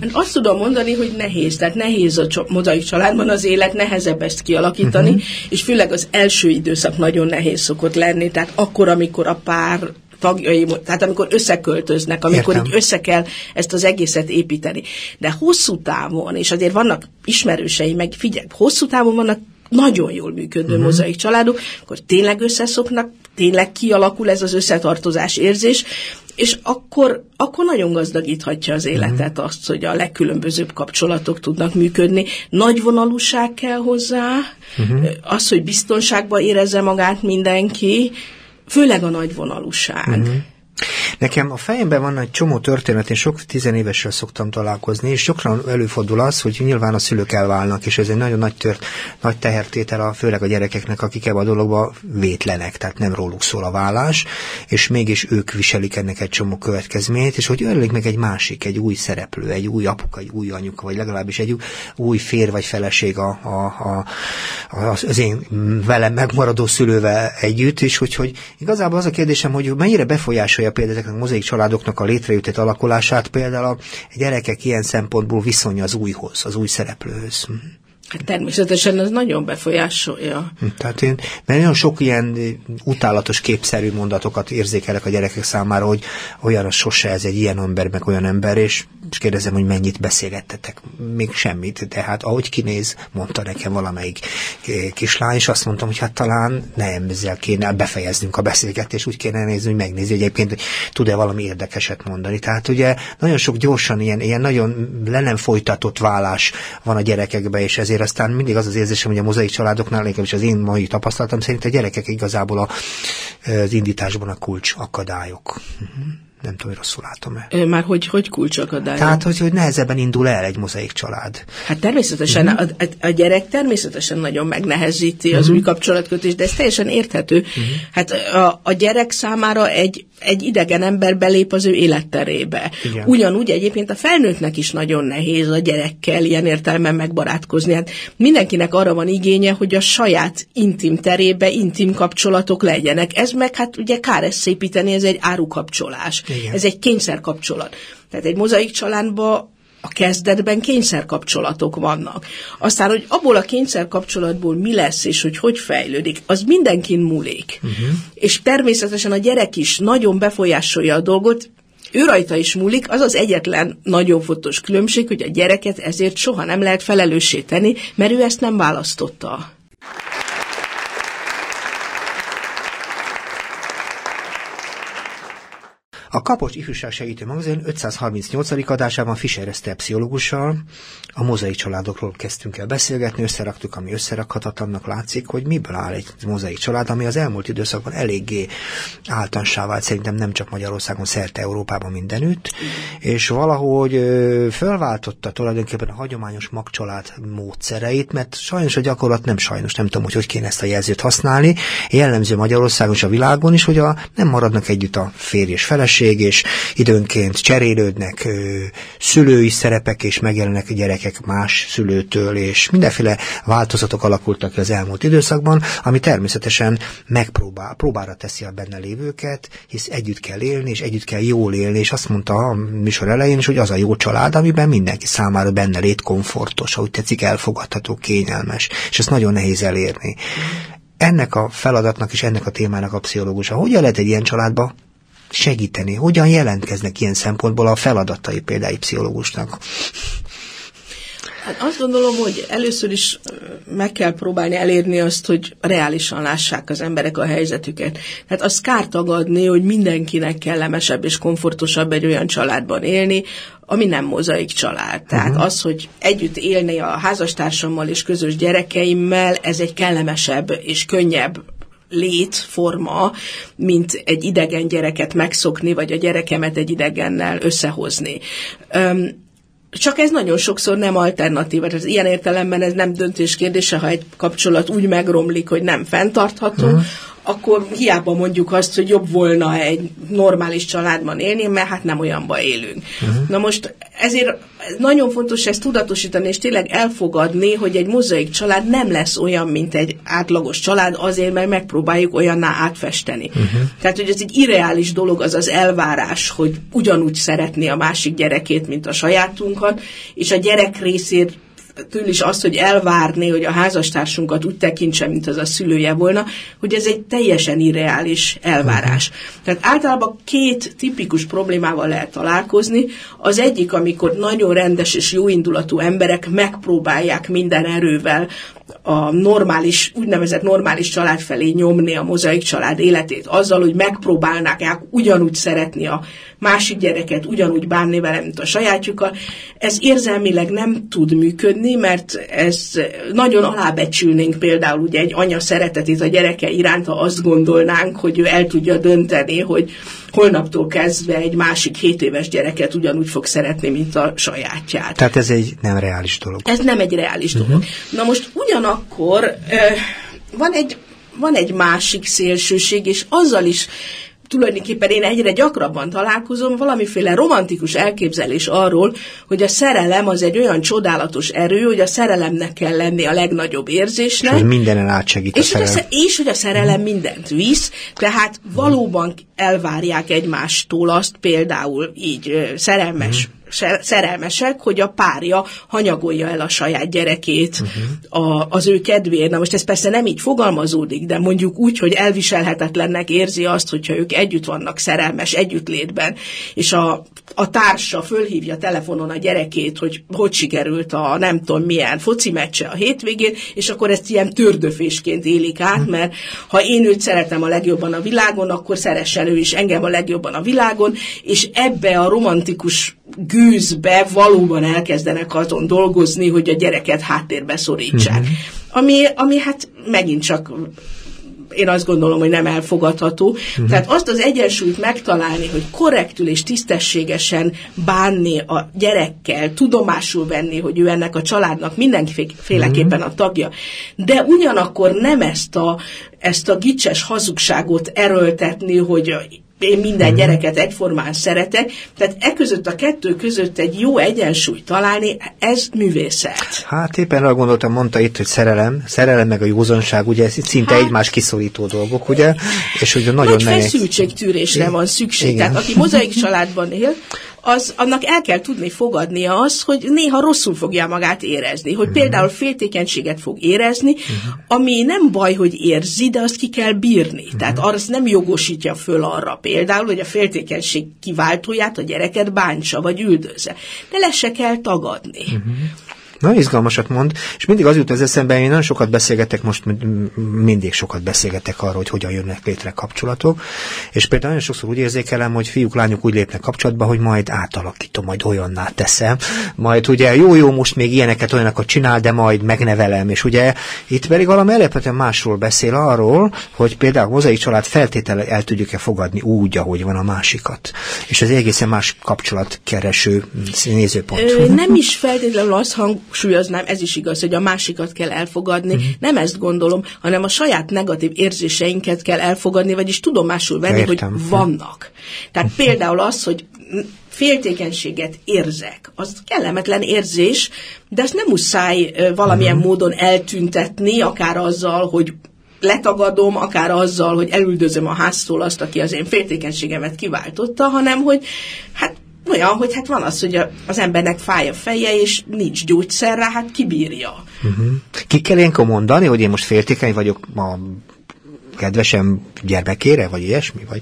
S2: Hát azt tudom mondani, hogy nehéz, tehát nehéz a mozaik családban az élet, nehezebb ezt kialakítani, uh-huh. és főleg az első időszak nagyon nehéz szokott lenni, tehát akkor, amikor a pár tagjai, tehát amikor összeköltöznek, amikor Értem. így össze kell ezt az egészet építeni. De hosszú távon, és azért vannak ismerősei, meg figyelj, hosszú távon vannak nagyon jól működő uh-huh. mozaik családok, akkor tényleg összeszoknak, tényleg kialakul ez az összetartozás érzés, és akkor, akkor nagyon gazdagíthatja az életet uh-huh. azt, hogy a legkülönbözőbb kapcsolatok tudnak működni. Nagy vonalúság kell hozzá, uh-huh. az, hogy biztonságban érezze magát mindenki, főleg a nagy vonalúság. Uh-huh.
S1: Nekem a fejemben van egy csomó történet, én sok tizenévessel szoktam találkozni, és sokran előfordul az, hogy nyilván a szülők elválnak, és ez egy nagyon nagy, tört, nagy tehertétel, a, főleg a gyerekeknek, akik ebben a dologba vétlenek, tehát nem róluk szól a vállás, és mégis ők viselik ennek egy csomó következményét, és hogy örülik meg egy másik, egy új szereplő, egy új apuka, egy új anyuka, vagy legalábbis egy új fér vagy feleség a, a, a, az én velem megmaradó szülővel együtt, és hogy, hogy igazából az a kérdésem, hogy mennyire befolyásolja például ezeknek a mozaik családoknak a létrejöttét alakulását, például a gyerekek ilyen szempontból viszonya az újhoz, az új szereplőhöz.
S2: Hát természetesen ez nagyon befolyásolja.
S1: Tehát én, mert nagyon sok ilyen utálatos képszerű mondatokat érzékelek a gyerekek számára, hogy olyan a sose ez egy ilyen ember, meg olyan ember, és és kérdezem, hogy mennyit beszélgettetek. Még semmit, tehát ahogy kinéz, mondta nekem valamelyik kislány, és azt mondtam, hogy hát talán nem ezzel kéne befejeznünk a beszélgetést, úgy kéne nézni, hogy megnézni, hogy egyébként hogy tud-e valami érdekeset mondani. Tehát ugye nagyon sok gyorsan ilyen, ilyen nagyon le nem folytatott vállás van a gyerekekben, és ezért aztán mindig az az érzésem, hogy a mozaik családoknál, legalábbis az én mai tapasztalatom szerint a gyerekek igazából a, az indításban a kulcs akadályok. Uh-huh nem tudom, hogy rosszul látom-e.
S2: Már hogy, hogy kulcsakadály?
S1: Tehát, hogy, hogy nehezebben indul el egy mozaik család.
S2: Hát természetesen, uh-huh. a, a, a gyerek természetesen nagyon megnehezíti az uh-huh. új kapcsolatkötést, de ez teljesen érthető. Uh-huh. Hát a, a gyerek számára egy, egy idegen ember belép az ő életterébe. Igen. Ugyanúgy egyébként a felnőttnek is nagyon nehéz a gyerekkel ilyen értelemben megbarátkozni. Hát mindenkinek arra van igénye, hogy a saját intim terébe intim kapcsolatok legyenek. Ez meg hát ugye kár ezt szépíteni, ez egy árukapcsolás. Igen. Ez egy kényszerkapcsolat. Tehát egy mozaik családban a kezdetben kényszerkapcsolatok vannak. Aztán, hogy abból a kényszerkapcsolatból mi lesz, és hogy hogy fejlődik, az mindenkin múlik. Uh-huh. És természetesen a gyerek is nagyon befolyásolja a dolgot, ő rajta is múlik, az az egyetlen nagyon fontos különbség, hogy a gyereket ezért soha nem lehet felelőssé tenni, mert ő ezt nem választotta.
S1: A Kapocs Ifjúság Segítő Magazin 538. adásában Fischer Eszter pszichológussal a mozai családokról kezdtünk el beszélgetni, összeraktuk, ami összerakhatatlannak látszik, hogy miből áll egy mozai család, ami az elmúlt időszakban eléggé általánsá vált, szerintem nem csak Magyarországon, szerte Európában mindenütt, és valahogy fölváltotta tulajdonképpen a hagyományos magcsalád módszereit, mert sajnos a gyakorlat nem sajnos, nem tudom, hogy hogy kéne ezt a jelzőt használni, jellemző Magyarországon és a világon is, hogy a, nem maradnak együtt a férj és feleség, közösség, és időnként cserélődnek szülői szerepek, és megjelennek a gyerekek más szülőtől, és mindenféle változatok alakultak ki az elmúlt időszakban, ami természetesen megpróbál, próbára teszi a benne lévőket, hisz együtt kell élni, és együtt kell jól élni, és azt mondta a műsor elején is, hogy az a jó család, amiben mindenki számára benne lét komfortos, ahogy tetszik, elfogadható, kényelmes, és ezt nagyon nehéz elérni ennek a feladatnak és ennek a témának a pszichológusa. Hogyan lehet egy ilyen családba segíteni? Hogyan jelentkeznek ilyen szempontból a feladatai például pszichológusnak?
S2: Hát azt gondolom, hogy először is meg kell próbálni elérni azt, hogy reálisan lássák az emberek a helyzetüket. Tehát azt kár tagadni, hogy mindenkinek kellemesebb és komfortosabb egy olyan családban élni, ami nem mozaik család. Tehát uh-huh. az, hogy együtt élni a házastársammal és közös gyerekeimmel, ez egy kellemesebb és könnyebb létforma, mint egy idegen gyereket megszokni, vagy a gyerekemet egy idegennel összehozni. Um, csak ez nagyon sokszor nem alternatíva. Tehát ilyen értelemben ez nem döntés kérdése, ha egy kapcsolat úgy megromlik, hogy nem fenntartható, uh-huh. Akkor hiába mondjuk azt, hogy jobb volna egy normális családban élni, mert hát nem olyanba élünk. Uh-huh. Na most ezért nagyon fontos ezt tudatosítani, és tényleg elfogadni, hogy egy mozaik család nem lesz olyan, mint egy átlagos család, azért, mert megpróbáljuk olyanná átfesteni. Uh-huh. Tehát, hogy ez egy irreális dolog, az az elvárás, hogy ugyanúgy szeretné a másik gyerekét, mint a sajátunkat, és a gyerek részért től is azt, hogy elvárni, hogy a házastársunkat úgy tekintse, mint az a szülője volna, hogy ez egy teljesen irreális elvárás. Tehát általában két tipikus problémával lehet találkozni. Az egyik, amikor nagyon rendes és jóindulatú emberek megpróbálják minden erővel a normális, úgynevezett normális család felé nyomni a mozaik család életét azzal, hogy megpróbálnák ugyanúgy szeretni a másik gyereket, ugyanúgy bánni vele, mint a sajátjukkal. Ez érzelmileg nem tud működni, mert ez nagyon alábecsülnénk például ugye egy anya szeretetét a gyereke iránt, ha azt gondolnánk, hogy ő el tudja dönteni, hogy holnaptól kezdve egy másik 7 éves gyereket ugyanúgy fog szeretni, mint a sajátját.
S1: Tehát ez egy nem reális dolog.
S2: Ez nem egy reális uh-huh. dolog. Na most ugyanakkor van egy, van egy másik szélsőség, és azzal is tulajdonképpen én egyre gyakrabban találkozom valamiféle romantikus elképzelés arról, hogy a szerelem az egy olyan csodálatos erő, hogy a szerelemnek kell lenni a legnagyobb érzésnek. És
S1: hogy mindenen átsegít
S2: és
S1: a szerelem.
S2: Hogy a, és hogy a szerelem mindent visz, tehát valóban elvárják egymástól azt például így szerelmes szerelmesek, hogy a párja hanyagolja el a saját gyerekét uh-huh. a, az ő kedvéért. Na most ez persze nem így fogalmazódik, de mondjuk úgy, hogy elviselhetetlennek érzi azt, hogyha ők együtt vannak szerelmes együttlétben, és a, a társa fölhívja telefonon a gyerekét, hogy hogy sikerült a nem tudom milyen foci meccse a hétvégén, és akkor ezt ilyen tördöfésként élik át, uh-huh. mert ha én őt szeretem a legjobban a világon, akkor szeressen ő is engem a legjobban a világon, és ebbe a romantikus gőzbe valóban elkezdenek azon dolgozni, hogy a gyereket háttérbe szorítsák. Uh-huh. Ami, ami hát megint csak én azt gondolom, hogy nem elfogadható. Uh-huh. Tehát azt az egyensúlyt megtalálni, hogy korrektül és tisztességesen bánni a gyerekkel, tudomásul venni, hogy ő ennek a családnak mindenféleképpen a tagja, de ugyanakkor nem ezt a, ezt a gicses hazugságot erőltetni, hogy én minden mhm. gyereket egyformán szeretek, tehát e között a kettő között egy jó egyensúly találni, ez művészet.
S1: Hát éppen arra gondoltam, mondta itt, hogy szerelem, szerelem meg a józanság, ugye ez szinte hát, egymás kiszorító dolgok, ugye, és ugye nagyon
S2: Nagy feszültségtűrésre van szükség, Igen. tehát aki mozaik családban él, az, annak el kell tudni fogadnia az, hogy néha rosszul fogja magát érezni, hogy uh-huh. például féltékenységet fog érezni, uh-huh. ami nem baj, hogy érzi, de azt ki kell bírni. Uh-huh. Tehát az nem jogosítja föl arra például, hogy a féltékenység kiváltóját a gyereket bántsa, vagy üldözze. De le se kell tagadni. Uh-huh.
S1: Nagyon izgalmasat mond, és mindig az jut az eszembe, én nagyon sokat beszélgetek, most mindig sokat beszélgetek arról, hogy hogyan jönnek létre kapcsolatok, és például nagyon sokszor úgy érzékelem, hogy fiúk, lányok úgy lépnek kapcsolatba, hogy majd átalakítom, majd olyanná teszem, majd ugye jó-jó, most még ilyeneket, olyanokat csinál, de majd megnevelem, és ugye itt pedig valami alapvetően másról beszél arról, hogy például a mozaik család feltétele el tudjuk-e fogadni úgy, ahogy van a másikat. És ez egészen más kapcsolatkereső nézőpont. Ö,
S2: nem is feltétlenül az hang, hangsúlyoznám, ez is igaz, hogy a másikat kell elfogadni. Uh-huh. Nem ezt gondolom, hanem a saját negatív érzéseinket kell elfogadni, vagyis tudomásul venni, Értem. hogy vannak. Tehát uh-huh. például az, hogy féltékenységet érzek. Az kellemetlen érzés, de ezt nem muszáj valamilyen uh-huh. módon eltüntetni, akár azzal, hogy letagadom, akár azzal, hogy elüldözöm a háztól azt, aki az én féltékenységemet kiváltotta, hanem hogy hát olyan, hogy hát van az, hogy a, az embernek fáj a feje, és nincs gyógyszer rá, hát kibírja.
S1: Uh-huh. Ki kell ilyenkor mondani, hogy én most féltékeny vagyok a kedvesem gyermekére, vagy ilyesmi? Vagy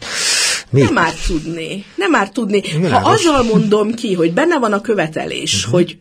S2: mi? Nem már tudni. Nem már tudni. Világos. Ha azzal mondom ki, hogy benne van a követelés, uh-huh. hogy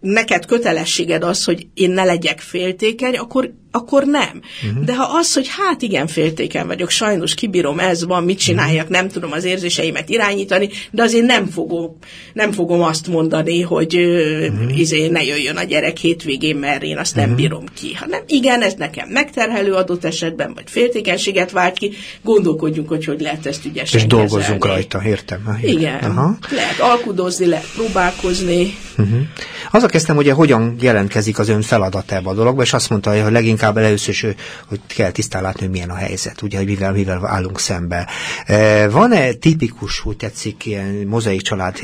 S2: neked kötelességed az, hogy én ne legyek féltékeny, akkor akkor nem. Uh-huh. De ha az, hogy hát igen, féltéken vagyok, sajnos kibírom, ez van, mit csináljak, nem tudom az érzéseimet irányítani, de azért nem fogom, nem fogom azt mondani, hogy uh-huh. izé, ne jöjjön a gyerek hétvégén, mert én azt nem uh-huh. bírom ki. Hanem igen, ez nekem megterhelő adott esetben, vagy féltékenységet vált ki, gondolkodjunk, hogy hogy lehet ezt ügyesen
S1: És kezelni. dolgozzunk rajta, értem.
S2: Ha, igen, Aha. lehet alkudozni, lehet próbálkozni.
S1: Uh-huh. Az a kezdtem, hogy hogyan jelentkezik az ön feladat ebbe a dologba, és azt mondta, hogy leginkább először, hogy kell tisztán látni, hogy milyen a helyzet, ugye, hogy mivel, mivel állunk szembe. Van-e tipikus, hogy tetszik, ilyen mozaik család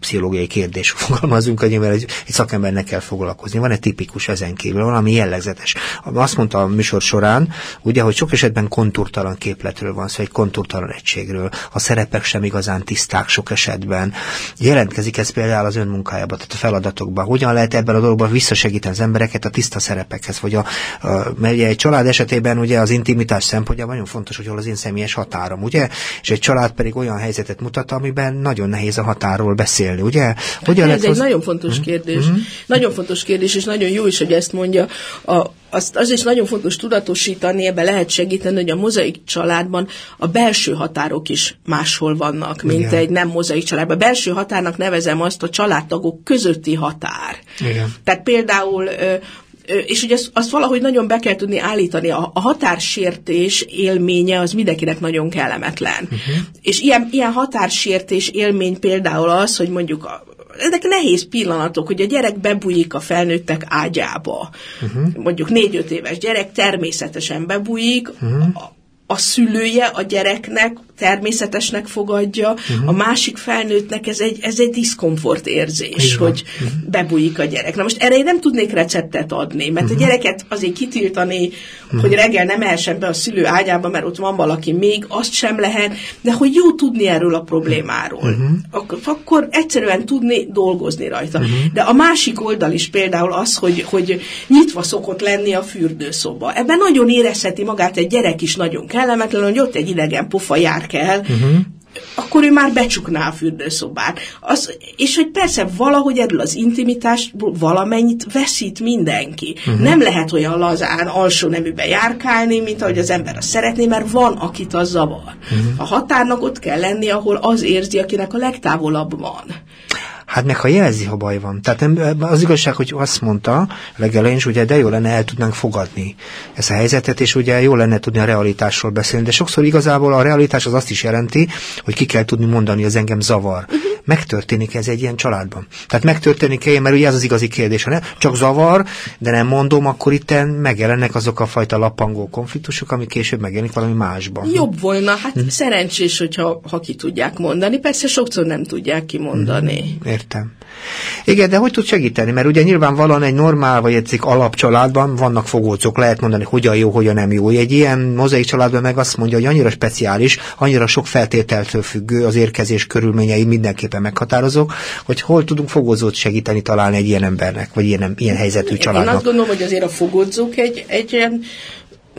S1: pszichológiai kérdés, *laughs* fogalmazunk, hogy egy, egy szakembernek kell foglalkozni. Van-e tipikus ezen kívül, valami jellegzetes? Azt mondta a műsor során, ugye, hogy sok esetben kontúrtalan képletről van szó, egy kontúrtalan egységről. A szerepek sem igazán tiszták sok esetben. Jelentkezik ez például az ön munkájában, tehát a feladatokban. Hogyan lehet ebben a dologban visszasegíteni az embereket a tiszta szerepekhez? Vagy a, a, mert ugye egy család esetében ugye az intimitás szempontjában nagyon fontos, hogy hol az én személyes határom, ugye? És egy család pedig olyan helyzetet mutat, amiben nagyon nehéz a határról beszélni, ugye?
S2: Hogyan ez egy hoz... nagyon fontos mhm. kérdés. Mm-hmm. Nagyon fontos kérdés, és nagyon jó is, hogy ezt mondja. A, azt, az is nagyon fontos tudatosítani, ebbe lehet segíteni, hogy a mozaik családban a belső határok is máshol vannak, mint Igen. egy nem mozaik családban. A belső határnak nevezem azt a családtagok közötti határ. Igen. Tehát például és ugye azt, azt valahogy nagyon be kell tudni állítani. A, a határsértés élménye az mindenkinek nagyon kellemetlen. Uh-huh. És ilyen, ilyen határsértés élmény például az, hogy mondjuk a, ezek nehéz pillanatok, hogy a gyerek bebújik a felnőttek ágyába. Uh-huh. Mondjuk négy-öt éves gyerek természetesen bebújik, uh-huh. a, a szülője a gyereknek természetesnek fogadja, uh-huh. a másik felnőttnek ez egy, ez egy diszkomfort érzés, Igen. hogy uh-huh. bebújik a gyerek. Na most erre én nem tudnék receptet adni, mert uh-huh. a gyereket azért kitiltani, uh-huh. hogy reggel nem ehessen be a szülő ágyába, mert ott van valaki még, azt sem lehet, de hogy jó tudni erről a problémáról. Uh-huh. Akkor, akkor egyszerűen tudni dolgozni rajta. Uh-huh. De a másik oldal is például az, hogy, hogy nyitva szokott lenni a fürdőszoba. Ebben nagyon érezheti magát egy gyerek is nagyon kellemetlen, hogy ott egy idegen pofa jár kell, uh-huh. akkor ő már becsukná a fürdőszobát. Az, és hogy persze valahogy erről az intimitást valamennyit veszít mindenki. Uh-huh. Nem lehet olyan lazán alsó neműbe járkálni, mint ahogy az ember azt szeretné, mert van, akit az zavar. Uh-huh. A határnak ott kell lenni, ahol az érzi, akinek a legtávolabb van.
S1: Hát meg ha jelzi, ha baj van. Tehát nem, az igazság, hogy azt mondta legelején is, ugye, de jó lenne el tudnánk fogadni ezt a helyzetet, és ugye jó lenne tudni a realitásról beszélni, de sokszor igazából a realitás az azt is jelenti, hogy ki kell tudni mondani, az engem zavar. Uh-huh. Megtörténik ez egy ilyen családban. Tehát megtörténik-e, mert ugye ez az igazi kérdés, ha csak zavar, de nem mondom, akkor itt megjelennek azok a fajta lappangó konfliktusok, ami később megjelenik valami másban.
S2: Jobb volna, hát uh-huh. szerencsés, hogyha ha ki tudják mondani, persze sokszor nem tudják kimondani.
S1: Uh-huh értem. Igen, de hogy tud segíteni? Mert ugye nyilvánvalóan egy normál vagy egy alapcsaládban vannak fogócok, lehet mondani, hogyan jó, hogyan nem jó. Egy ilyen mozaik családban meg azt mondja, hogy annyira speciális, annyira sok feltételtől függő, az érkezés körülményei mindenképpen meghatározók, hogy hol tudunk fogózót segíteni találni egy ilyen embernek, vagy ilyen, ilyen helyzetű családnak.
S2: Én azt gondolom, hogy azért a fogódzók egy, egy ilyen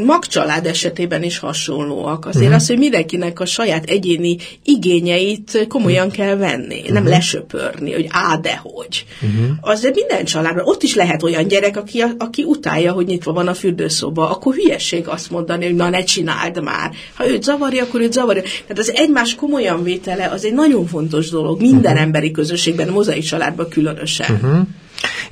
S2: magcsalád esetében is hasonlóak. Azért uh-huh. az, hogy mindenkinek a saját egyéni igényeit komolyan uh-huh. kell venni, uh-huh. nem lesöpörni, hogy á, de hogy. Uh-huh. Azért minden családban, ott is lehet olyan gyerek, aki, aki utálja, hogy nyitva van a fürdőszoba, akkor hülyesség azt mondani, hogy na ne csináld már. Ha őt zavarja, akkor őt zavarja. Tehát az egymás komolyan vétele az egy nagyon fontos dolog minden uh-huh. emberi közösségben, mozaik családban különösen. Uh-huh.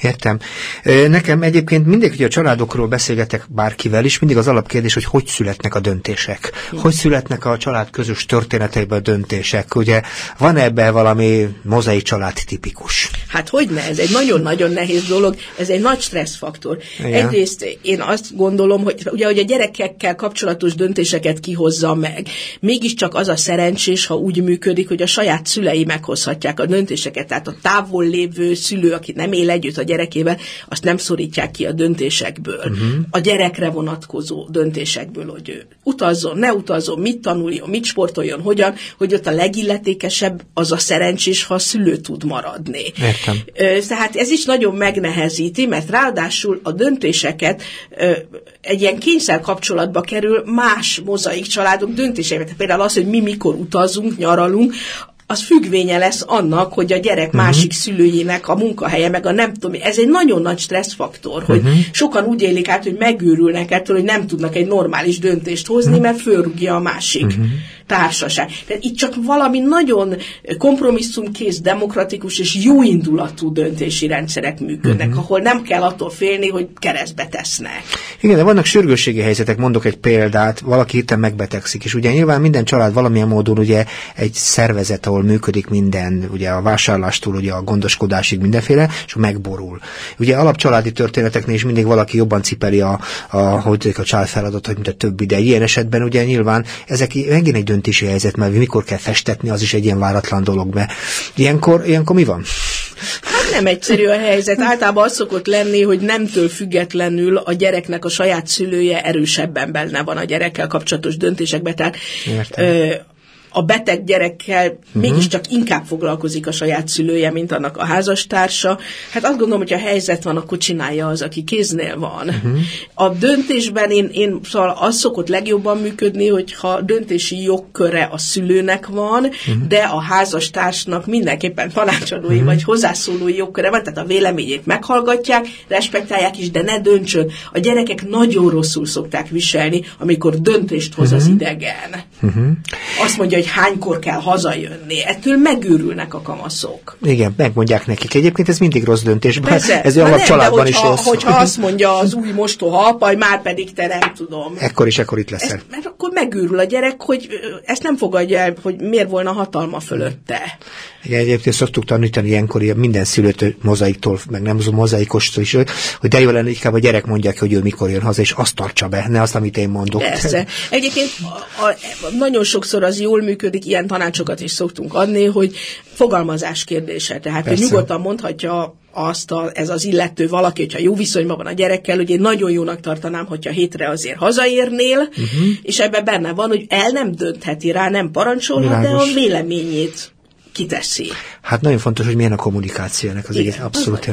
S1: Értem. Nekem egyébként mindig, hogy a családokról beszélgetek bárkivel is, mindig az alapkérdés, hogy hogy születnek a döntések. Hogy születnek a család közös történeteiben a döntések. Ugye van ebben valami mozai család tipikus?
S2: Hát hogy ne, ez egy nagyon-nagyon nehéz dolog, ez egy nagy stresszfaktor. Igen. Egyrészt én azt gondolom, hogy ugye, hogy a gyerekekkel kapcsolatos döntéseket kihozza meg. Mégiscsak az a szerencsés, ha úgy működik, hogy a saját szülei meghozhatják a döntéseket. Tehát a távol lévő szülő, aki nem él együtt a gyerekével, azt nem szorítják ki a döntésekből. Uh-huh. A gyerekre vonatkozó döntésekből, hogy ő utazzon, ne utazzon, mit tanuljon, mit sportoljon, hogyan, hogy ott a legilletékesebb az a szerencsés, ha a szülő tud maradni.
S1: Értem.
S2: Tehát ez is nagyon megnehezíti, mert ráadásul a döntéseket egy ilyen kényszer kapcsolatba kerül más mozaik családok döntéseivel. Például az, hogy mi mikor utazunk, nyaralunk, az függvénye lesz annak, hogy a gyerek uh-huh. másik szülőjének a munkahelye, meg a nem tudom, ez egy nagyon nagy stresszfaktor, hogy uh-huh. sokan úgy élik át, hogy megőrülnek ettől, hogy nem tudnak egy normális döntést hozni, uh-huh. mert fölrúgja a másik. Uh-huh társaság. Tehát itt csak valami nagyon kompromisszumkész, demokratikus és jóindulatú döntési rendszerek működnek, uh-huh. ahol nem kell attól félni, hogy keresztbe tesznek.
S1: Igen, de vannak sürgősségi helyzetek, mondok egy példát, valaki itt megbetegszik, és ugye nyilván minden család valamilyen módon ugye egy szervezet, ahol működik minden, ugye a vásárlástól, ugye a gondoskodásig mindenféle, és megborul. Ugye alapcsaládi történeteknél is mindig valaki jobban cipeli a, a, hogy a család feladatot, mint a többi, de ilyen esetben ugye nyilván ezek megint egy döntési helyzet, mert mikor kell festetni, az is egy ilyen váratlan dolog be. Ilyenkor, ilyenkor mi van?
S2: Hát nem egyszerű a helyzet. Általában az szokott lenni, hogy nemtől függetlenül a gyereknek a saját szülője erősebben benne van a gyerekkel kapcsolatos döntésekben. Tehát Értem a beteg gyerekkel uh-huh. mégiscsak inkább foglalkozik a saját szülője, mint annak a házastársa. Hát azt gondolom, hogy a helyzet van, akkor csinálja az, aki kéznél van. Uh-huh. A döntésben én, én szóval az szokott legjobban működni, hogyha döntési jogköre a szülőnek van, uh-huh. de a házastársnak mindenképpen tanácsadói uh-huh. vagy hozzászólói jogköre van, tehát a véleményét meghallgatják, respektálják is, de ne döntsön. A gyerekek nagyon rosszul szokták viselni, amikor döntést hoz uh-huh. az idegen. Uh-huh. Azt mondja, hogy hánykor kell hazajönni. Ettől megőrülnek a kamaszok.
S1: Igen, megmondják nekik. Egyébként ez mindig rossz döntés. Persze, ez olyan családban is rossz.
S2: Hogyha azt mondja az új mostoha apa, hogy már pedig te nem tudom.
S1: Ekkor is, ekkor itt leszel. Ez,
S2: mert akkor megőrül a gyerek, hogy ezt nem fogadja el, hogy miért volna hatalma fölötte.
S1: Igen, egyébként szoktuk tanítani ilyenkor ilyen minden szülőt mozaiktól, meg nem az mozaikostól is, hogy de jó lenne, inkább a gyerek mondja hogy ő mikor jön haza, és azt tartsa be, ne azt, amit én mondok.
S2: Persze. Egyébként a, a, nagyon sokszor az jól működik, ilyen tanácsokat is szoktunk adni, hogy fogalmazás kérdése. Tehát, Persze. hogy nyugodtan mondhatja azt a, ez az illető valaki, hogyha jó viszonyban van a gyerekkel, hogy én nagyon jónak tartanám, hogyha hétre azért hazaérnél, uh-huh. és ebben benne van, hogy el nem döntheti rá, nem parancsolhat, de a véleményét kiteszi.
S1: Hát nagyon fontos, hogy milyen a kommunikáció ennek az Igen, egész. Abszolút.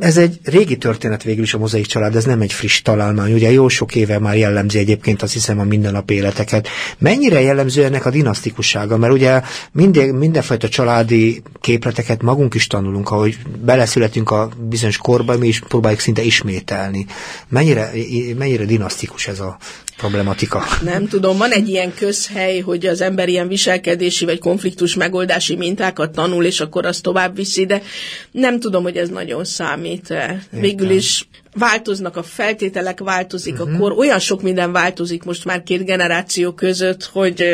S1: Ez egy régi történet végül is a mozaik család, ez nem egy friss találmány. Ugye jó sok éve már jellemzi egyébként azt hiszem a mindennapi életeket. Mennyire jellemző ennek a dinasztikussága? Mert ugye minden, mindenfajta családi képleteket magunk is tanulunk, ahogy beleszületünk a bizonyos korba, mi is próbáljuk szinte ismételni. Mennyire, mennyire dinasztikus ez a problematika?
S2: Nem tudom, van egy ilyen közhely, hogy az ember ilyen viselkedési vagy konfliktus megoldási mintákat tanul, és akkor azt tovább viszi, de nem tudom, hogy ez nagyon számít. Végül is változnak a feltételek, változik uh-huh. a kor, olyan sok minden változik most már két generáció között, hogy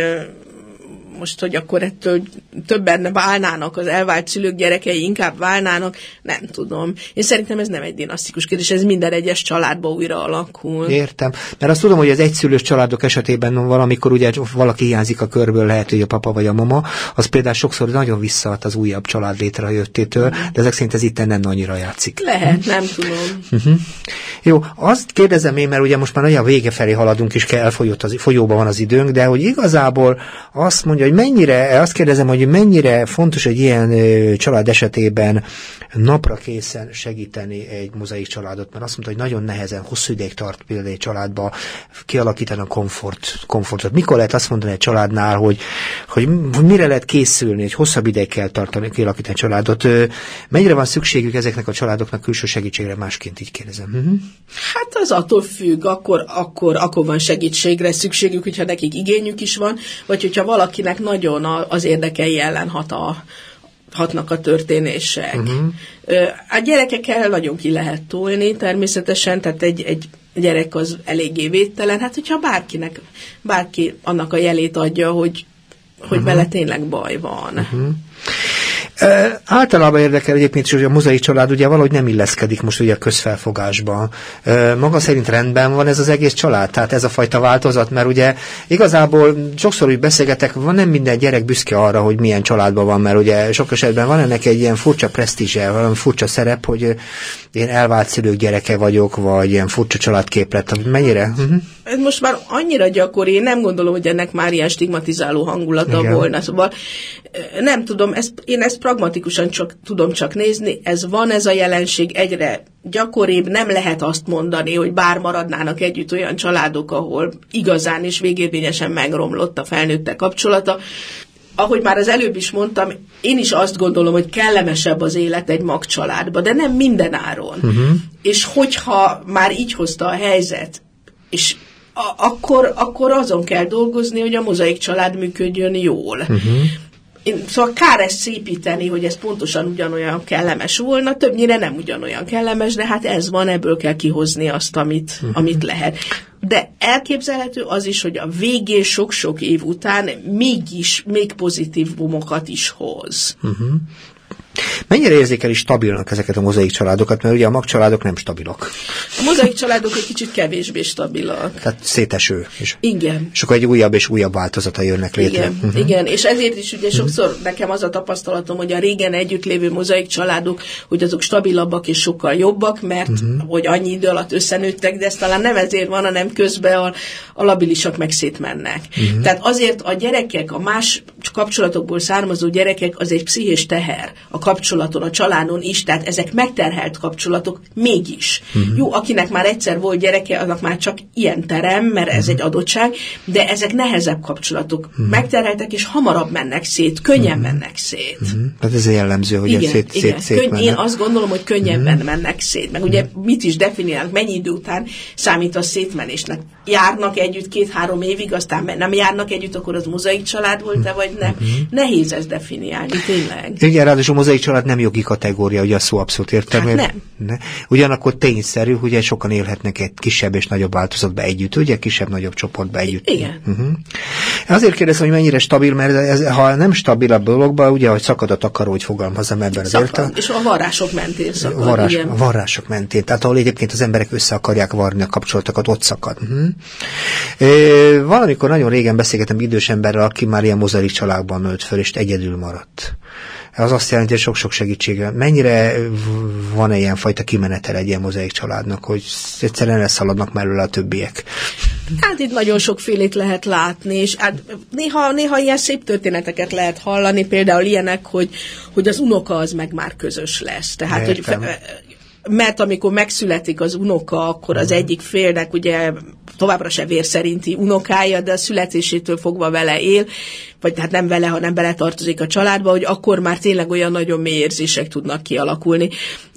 S2: most, hogy akkor ettől többen válnának, az elvált szülők gyerekei inkább válnának, nem tudom. Én szerintem ez nem egy dinasztikus kérdés, ez minden egyes családba újra alakul.
S1: Értem. Mert azt tudom, hogy az egyszülős családok esetében valamikor ugye valaki hiányzik a körből, lehet, hogy a papa vagy a mama, az például sokszor nagyon visszaad az újabb család létrejöttétől, de ezek szerint ez itt nem annyira játszik.
S2: Lehet, nem tudom. Uh-huh.
S1: Jó, azt kérdezem én, mert ugye most már nagyon vége felé haladunk, és kell elfolyott az, folyóban van az időnk, de hogy igazából azt mondja, hogy mennyire, azt kérdezem, hogy mennyire fontos egy ilyen család esetében napra készen segíteni egy mozaik családot, mert azt mondta, hogy nagyon nehezen, hosszú ideig tart például egy családba kialakítani a komfort, komfortot. Mikor lehet azt mondani egy családnál, hogy, hogy, hogy mire lehet készülni, hogy hosszabb ideig kell tartani, kialakítani a családot. Mennyire van szükségük ezeknek a családoknak külső segítségre, másként így kérdezem. Uh-huh.
S2: Hát az attól függ, akkor, akkor, akkor van segítségre szükségük, hogyha nekik igényük is van, vagy hogyha valakinek nagyon az érdekei ellen hat a, hatnak a történések. Uh-huh. A gyerekekkel nagyon ki lehet tolni természetesen, tehát egy, egy gyerek az eléggé védtelen. Hát, hogyha bárkinek, bárki annak a jelét adja, hogy, hogy uh-huh. vele tényleg baj van. Uh-huh.
S1: E, általában érdekel egyébként hogy a mozai család ugye valahogy nem illeszkedik most ugye a közfelfogásba. E, maga szerint rendben van ez az egész család, tehát ez a fajta változat, mert ugye igazából sokszor úgy beszélgetek, van nem minden gyerek büszke arra, hogy milyen családban van, mert ugye sok esetben van ennek egy ilyen furcsa presztízse, valami furcsa szerep, hogy én elvált szülők gyereke vagyok, vagy ilyen furcsa családképlet. Mennyire? Uh-huh.
S2: Ez most már annyira gyakori, én nem gondolom, hogy ennek már ilyen stigmatizáló hangulata Igen. volna. Szóval nem tudom, ezt, én ezt pragmatikusan csak tudom csak nézni, ez van ez a jelenség egyre gyakoribb, nem lehet azt mondani, hogy bár maradnának együtt olyan családok, ahol igazán és végérvényesen megromlott a felnőttek kapcsolata, ahogy már az előbb is mondtam, én is azt gondolom, hogy kellemesebb az élet egy magcsaládba, de nem minden áron. Uh-huh. És hogyha már így hozta a helyzet, és a, akkor, akkor azon kell dolgozni, hogy a mozaik család működjön jól. Uh-huh. Én, szóval kár ezt szépíteni, hogy ez pontosan ugyanolyan kellemes volna, többnyire nem ugyanolyan kellemes, de hát ez van, ebből kell kihozni azt, amit, uh-huh. amit lehet. De elképzelhető az is, hogy a végén sok-sok év után mégis, még pozitív bumokat is hoz. Uh-huh.
S1: Mennyire érzékeli stabilnak ezeket a mozaik családokat, mert ugye a mag családok nem stabilak.
S2: A mozaik családok egy kicsit kevésbé stabilak.
S1: Tehát széteső. És,
S2: igen.
S1: És akkor egy újabb és újabb változata jönnek létre.
S2: Igen, uh-huh. igen. és ezért is ugye sokszor uh-huh. nekem az a tapasztalatom, hogy a régen együtt lévő mozaik családok, hogy azok stabilabbak és sokkal jobbak, mert uh-huh. hogy annyi idő alatt összenőttek, de ez talán nem ezért van, hanem közben a, a labilisak meg szétmennek. Uh-huh. Tehát azért a gyerekek, a más kapcsolatokból származó gyerekek az egy pszichés teher. A kapcsolaton, a családon is, tehát ezek megterhelt kapcsolatok mégis. Uh-huh. Jó, akinek már egyszer volt gyereke, annak már csak ilyen terem, mert ez uh-huh. egy adottság, de ezek nehezebb kapcsolatok. Uh-huh. Megterheltek, és hamarabb mennek szét, könnyen uh-huh. mennek szét. Uh-huh.
S1: Tehát ez jellemző, hogy igen, szét, igen. szét, szét
S2: Könny- Én azt gondolom, hogy könnyebben uh-huh. mennek szét. Meg ugye uh-huh. mit is definiálnak, mennyi idő után számít a szétmenésnek. Járnak együtt két-három évig, aztán nem járnak együtt, akkor az mozaik család volt-e, vagy nem. Uh-huh. Nehéz ezt definiálni, tényleg.
S1: Igen, ráadásul mozaik család nem jogi kategória, ugye a szó abszolút értem.
S2: Hát nem.
S1: Ne? Ugyanakkor tényszerű, hogy sokan élhetnek egy kisebb és nagyobb változatba együtt, ugye kisebb-nagyobb csoportba együtt.
S2: Igen. Uh-huh.
S1: Azért kérdezem, hogy mennyire stabil, mert ez, ha nem stabil a dologban, ugye, hogy szakad a takaró, hogy fogalmazom ebben az értelem.
S2: És a varrások mentén szakad.
S1: Varrás, igen. A varrások mentén. Tehát ahol egyébként az emberek össze akarják varni a kapcsolatokat, ott szakad. Uh-huh. E, valamikor nagyon régen beszélgetem idős emberrel, aki már ilyen mozaik családban nőtt föl, és egyedül maradt az azt jelenti, hogy sok-sok segítsége. Mennyire van-e ilyen fajta kimenetel egy ilyen mozaik családnak, hogy egyszerűen leszaladnak mellőle a többiek?
S2: Hát itt nagyon sokfélét lehet látni, és hát néha, néha ilyen szép történeteket lehet hallani, például ilyenek, hogy, hogy az unoka az meg már közös lesz. Tehát, Értem. hogy mert amikor megszületik az unoka, akkor az egyik félnek ugye továbbra se vér szerinti unokája, de a születésétől fogva vele él, vagy hát nem vele, hanem bele tartozik a családba, hogy akkor már tényleg olyan nagyon mély érzések tudnak kialakulni.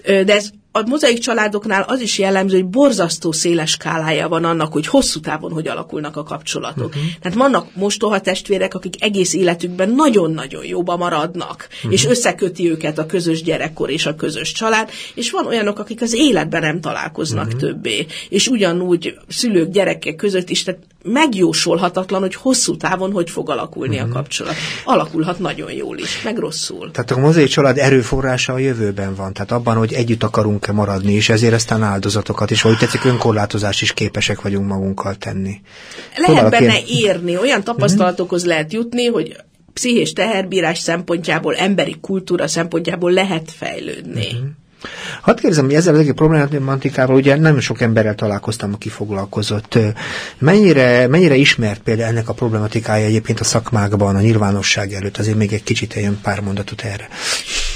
S2: De ez a mozaik családoknál az is jellemző, hogy borzasztó széles skálája van annak, hogy hosszú távon hogy alakulnak a kapcsolatok. Uh-huh. Tehát vannak mostoha testvérek, akik egész életükben nagyon-nagyon jóba maradnak, uh-huh. és összeköti őket a közös gyerekkor és a közös család, és van olyanok, akik az életben nem találkoznak uh-huh. többé, és ugyanúgy szülők, gyerekek között is, tehát megjósolhatatlan, hogy hosszú távon hogy fog alakulni uh-huh. a kapcsolat. Alakulhat nagyon jól is, meg rosszul.
S1: Tehát a mozaik család erőforrása a jövőben van, tehát abban, hogy együtt akarunk-e maradni, és ezért aztán áldozatokat is, vagy tetszik, önkorlátozást is képesek vagyunk magunkkal tenni.
S2: Lehet Próbálok benne én... érni, olyan tapasztalatokhoz uh-huh. lehet jutni, hogy pszichés teherbírás szempontjából, emberi kultúra szempontjából lehet fejlődni. Uh-huh.
S1: Hadd kérdezem, hogy ezzel az egész problematikával ugye nem sok emberrel találkoztam, aki foglalkozott. Mennyire, mennyire ismert például ennek a problematikája egyébként a szakmákban, a nyilvánosság előtt? Azért még egy kicsit jön pár mondatot erre.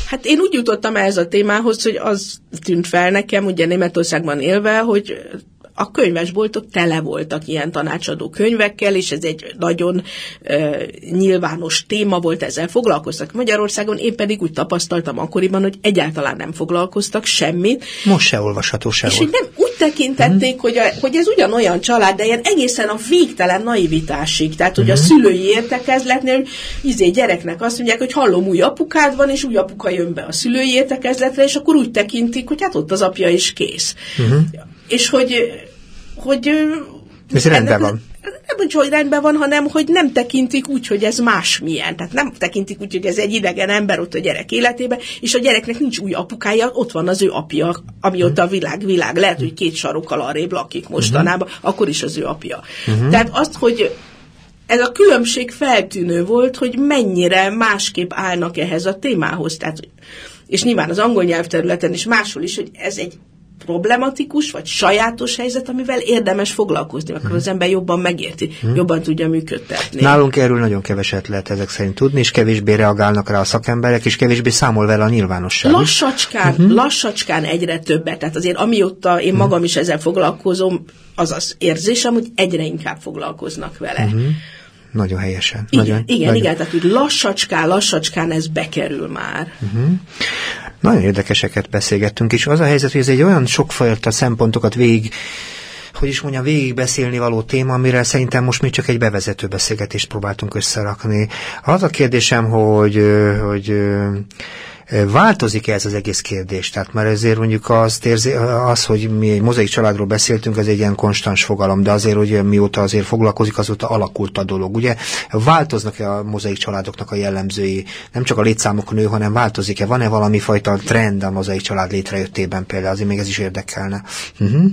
S2: Hát én úgy jutottam ehhez a témához, hogy az tűnt fel nekem, ugye Németországban élve, hogy a könyvesboltok tele voltak ilyen tanácsadó könyvekkel, és ez egy nagyon e, nyilvános téma volt, ezzel foglalkoztak Magyarországon, én pedig úgy tapasztaltam akkoriban, hogy egyáltalán nem foglalkoztak semmit.
S1: Most se olvasható
S2: sehol. És hogy nem úgy tekintették, hmm. hogy, a, hogy ez ugyanolyan család, de ilyen egészen a végtelen naivitásig. Tehát, hogy hmm. a mhm. szülői értekezletnél, hogy izé gyereknek azt mondják, hogy hallom, új apukád van, és új apuka jön be a szülői értekezletre, és akkor úgy tekintik, hogy hát ott az apja is kész. Hmm. És hogy hogy
S1: ez rendben van.
S2: Nem úgy, hogy rendben van, hanem hogy nem tekintik úgy, hogy ez másmilyen. Tehát nem tekintik úgy, hogy ez egy idegen ember ott a gyerek életébe, és a gyereknek nincs új apukája, ott van az ő apja, ami ott a világ, világ. Lehet, hogy két sarokkal arrébb lakik mostanában, uh-huh. akkor is az ő apja. Uh-huh. Tehát azt, hogy ez a különbség feltűnő volt, hogy mennyire másképp állnak ehhez a témához. Tehát, és nyilván az angol nyelvterületen is máshol is, hogy ez egy problematikus vagy sajátos helyzet, amivel érdemes foglalkozni, akkor az ember jobban megérti, hmm. jobban tudja működtetni.
S1: Nálunk erről nagyon keveset lehet ezek szerint tudni, és kevésbé reagálnak rá a szakemberek, és kevésbé számol vele a nyilvánosság.
S2: Lassacskán, uh-huh. lassacskán egyre többet. Tehát azért amióta én magam is ezzel foglalkozom, az az érzésem, hogy egyre inkább foglalkoznak vele. Uh-huh.
S1: Nagyon helyesen.
S2: Igen,
S1: nagyon,
S2: igen, nagyon... igen, tehát hogy lassacskán, lassacskán ez bekerül már. Uh-huh.
S1: Nagyon érdekeseket beszélgettünk, és az a helyzet, hogy ez egy olyan sokfajta szempontokat végig hogy is mondjam, végigbeszélni való téma, amire szerintem most még csak egy bevezető beszélgetést próbáltunk összerakni. Az a kérdésem, hogy, hogy Változik -e ez az egész kérdés? Tehát már ezért mondjuk azt érzi, az, hogy mi egy mozaik családról beszéltünk, az egy ilyen konstans fogalom, de azért, hogy mióta azért foglalkozik, azóta alakult a dolog. Ugye változnak-e a mozaik családoknak a jellemzői? Nem csak a létszámok nő, hanem változik-e? Van-e valami fajta trend a mozaik család létrejöttében például? Azért még ez is érdekelne. Uh-huh.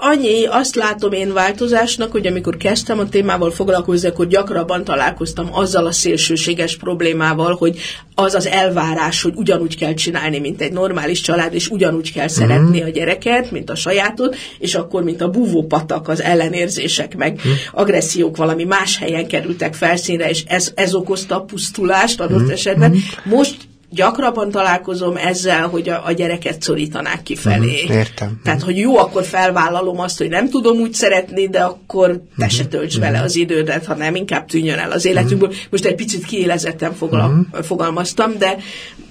S2: Annyi, azt látom én változásnak, hogy amikor kezdtem a témával foglalkozni, akkor gyakrabban találkoztam azzal a szélsőséges problémával, hogy az az elvárás, hogy ugyanúgy kell csinálni, mint egy normális család, és ugyanúgy kell szeretni a gyereket, mint a sajátot, és akkor, mint a búvópatak, az ellenérzések, meg mm. agressziók valami más helyen kerültek felszínre, és ez, ez okozta a pusztulást adott mm. esetben. Most gyakrabban találkozom ezzel, hogy a, a gyereket szorítanák kifelé.
S1: Uh-huh, értem.
S2: Tehát, hogy jó, akkor felvállalom azt, hogy nem tudom úgy szeretni, de akkor te uh-huh. se tölts uh-huh. vele az idődet, ha nem, inkább tűnjön el az életünkből. Uh-huh. Most egy picit kiélezetten fogla, uh-huh. fogalmaztam, de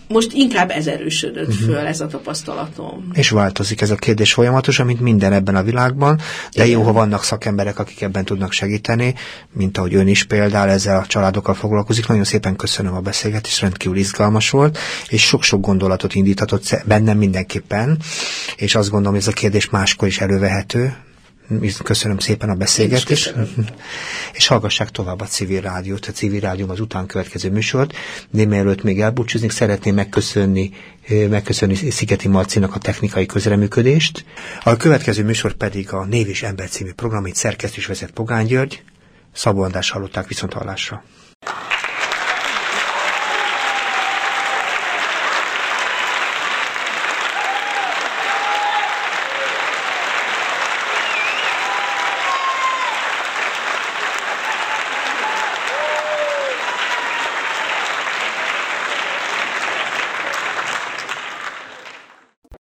S2: most inkább ez erősödött uh-huh. föl, ez a tapasztalatom.
S1: És változik ez a kérdés folyamatosan, mint minden ebben a világban, de Igen. jó, ha vannak szakemberek, akik ebben tudnak segíteni, mint ahogy ön is például ezzel a családokkal foglalkozik. Nagyon szépen köszönöm a beszélgetést, rendkívül izgalmas volt, és sok-sok gondolatot indítatott bennem mindenképpen, és azt gondolom, hogy ez a kérdés máskor is elővehető, Köszönöm szépen a beszélgetést. És hallgassák tovább a civil rádiót. A civil rádió az után következő műsort. De mielőtt még elbúcsúzni, szeretném megköszönni, megköszönni Szigeti Marcinak a technikai közreműködést. A következő műsor pedig a Név és Ember című program, amit szerkeszt és vezet Pogány György. Szabó András hallották viszont hallásra.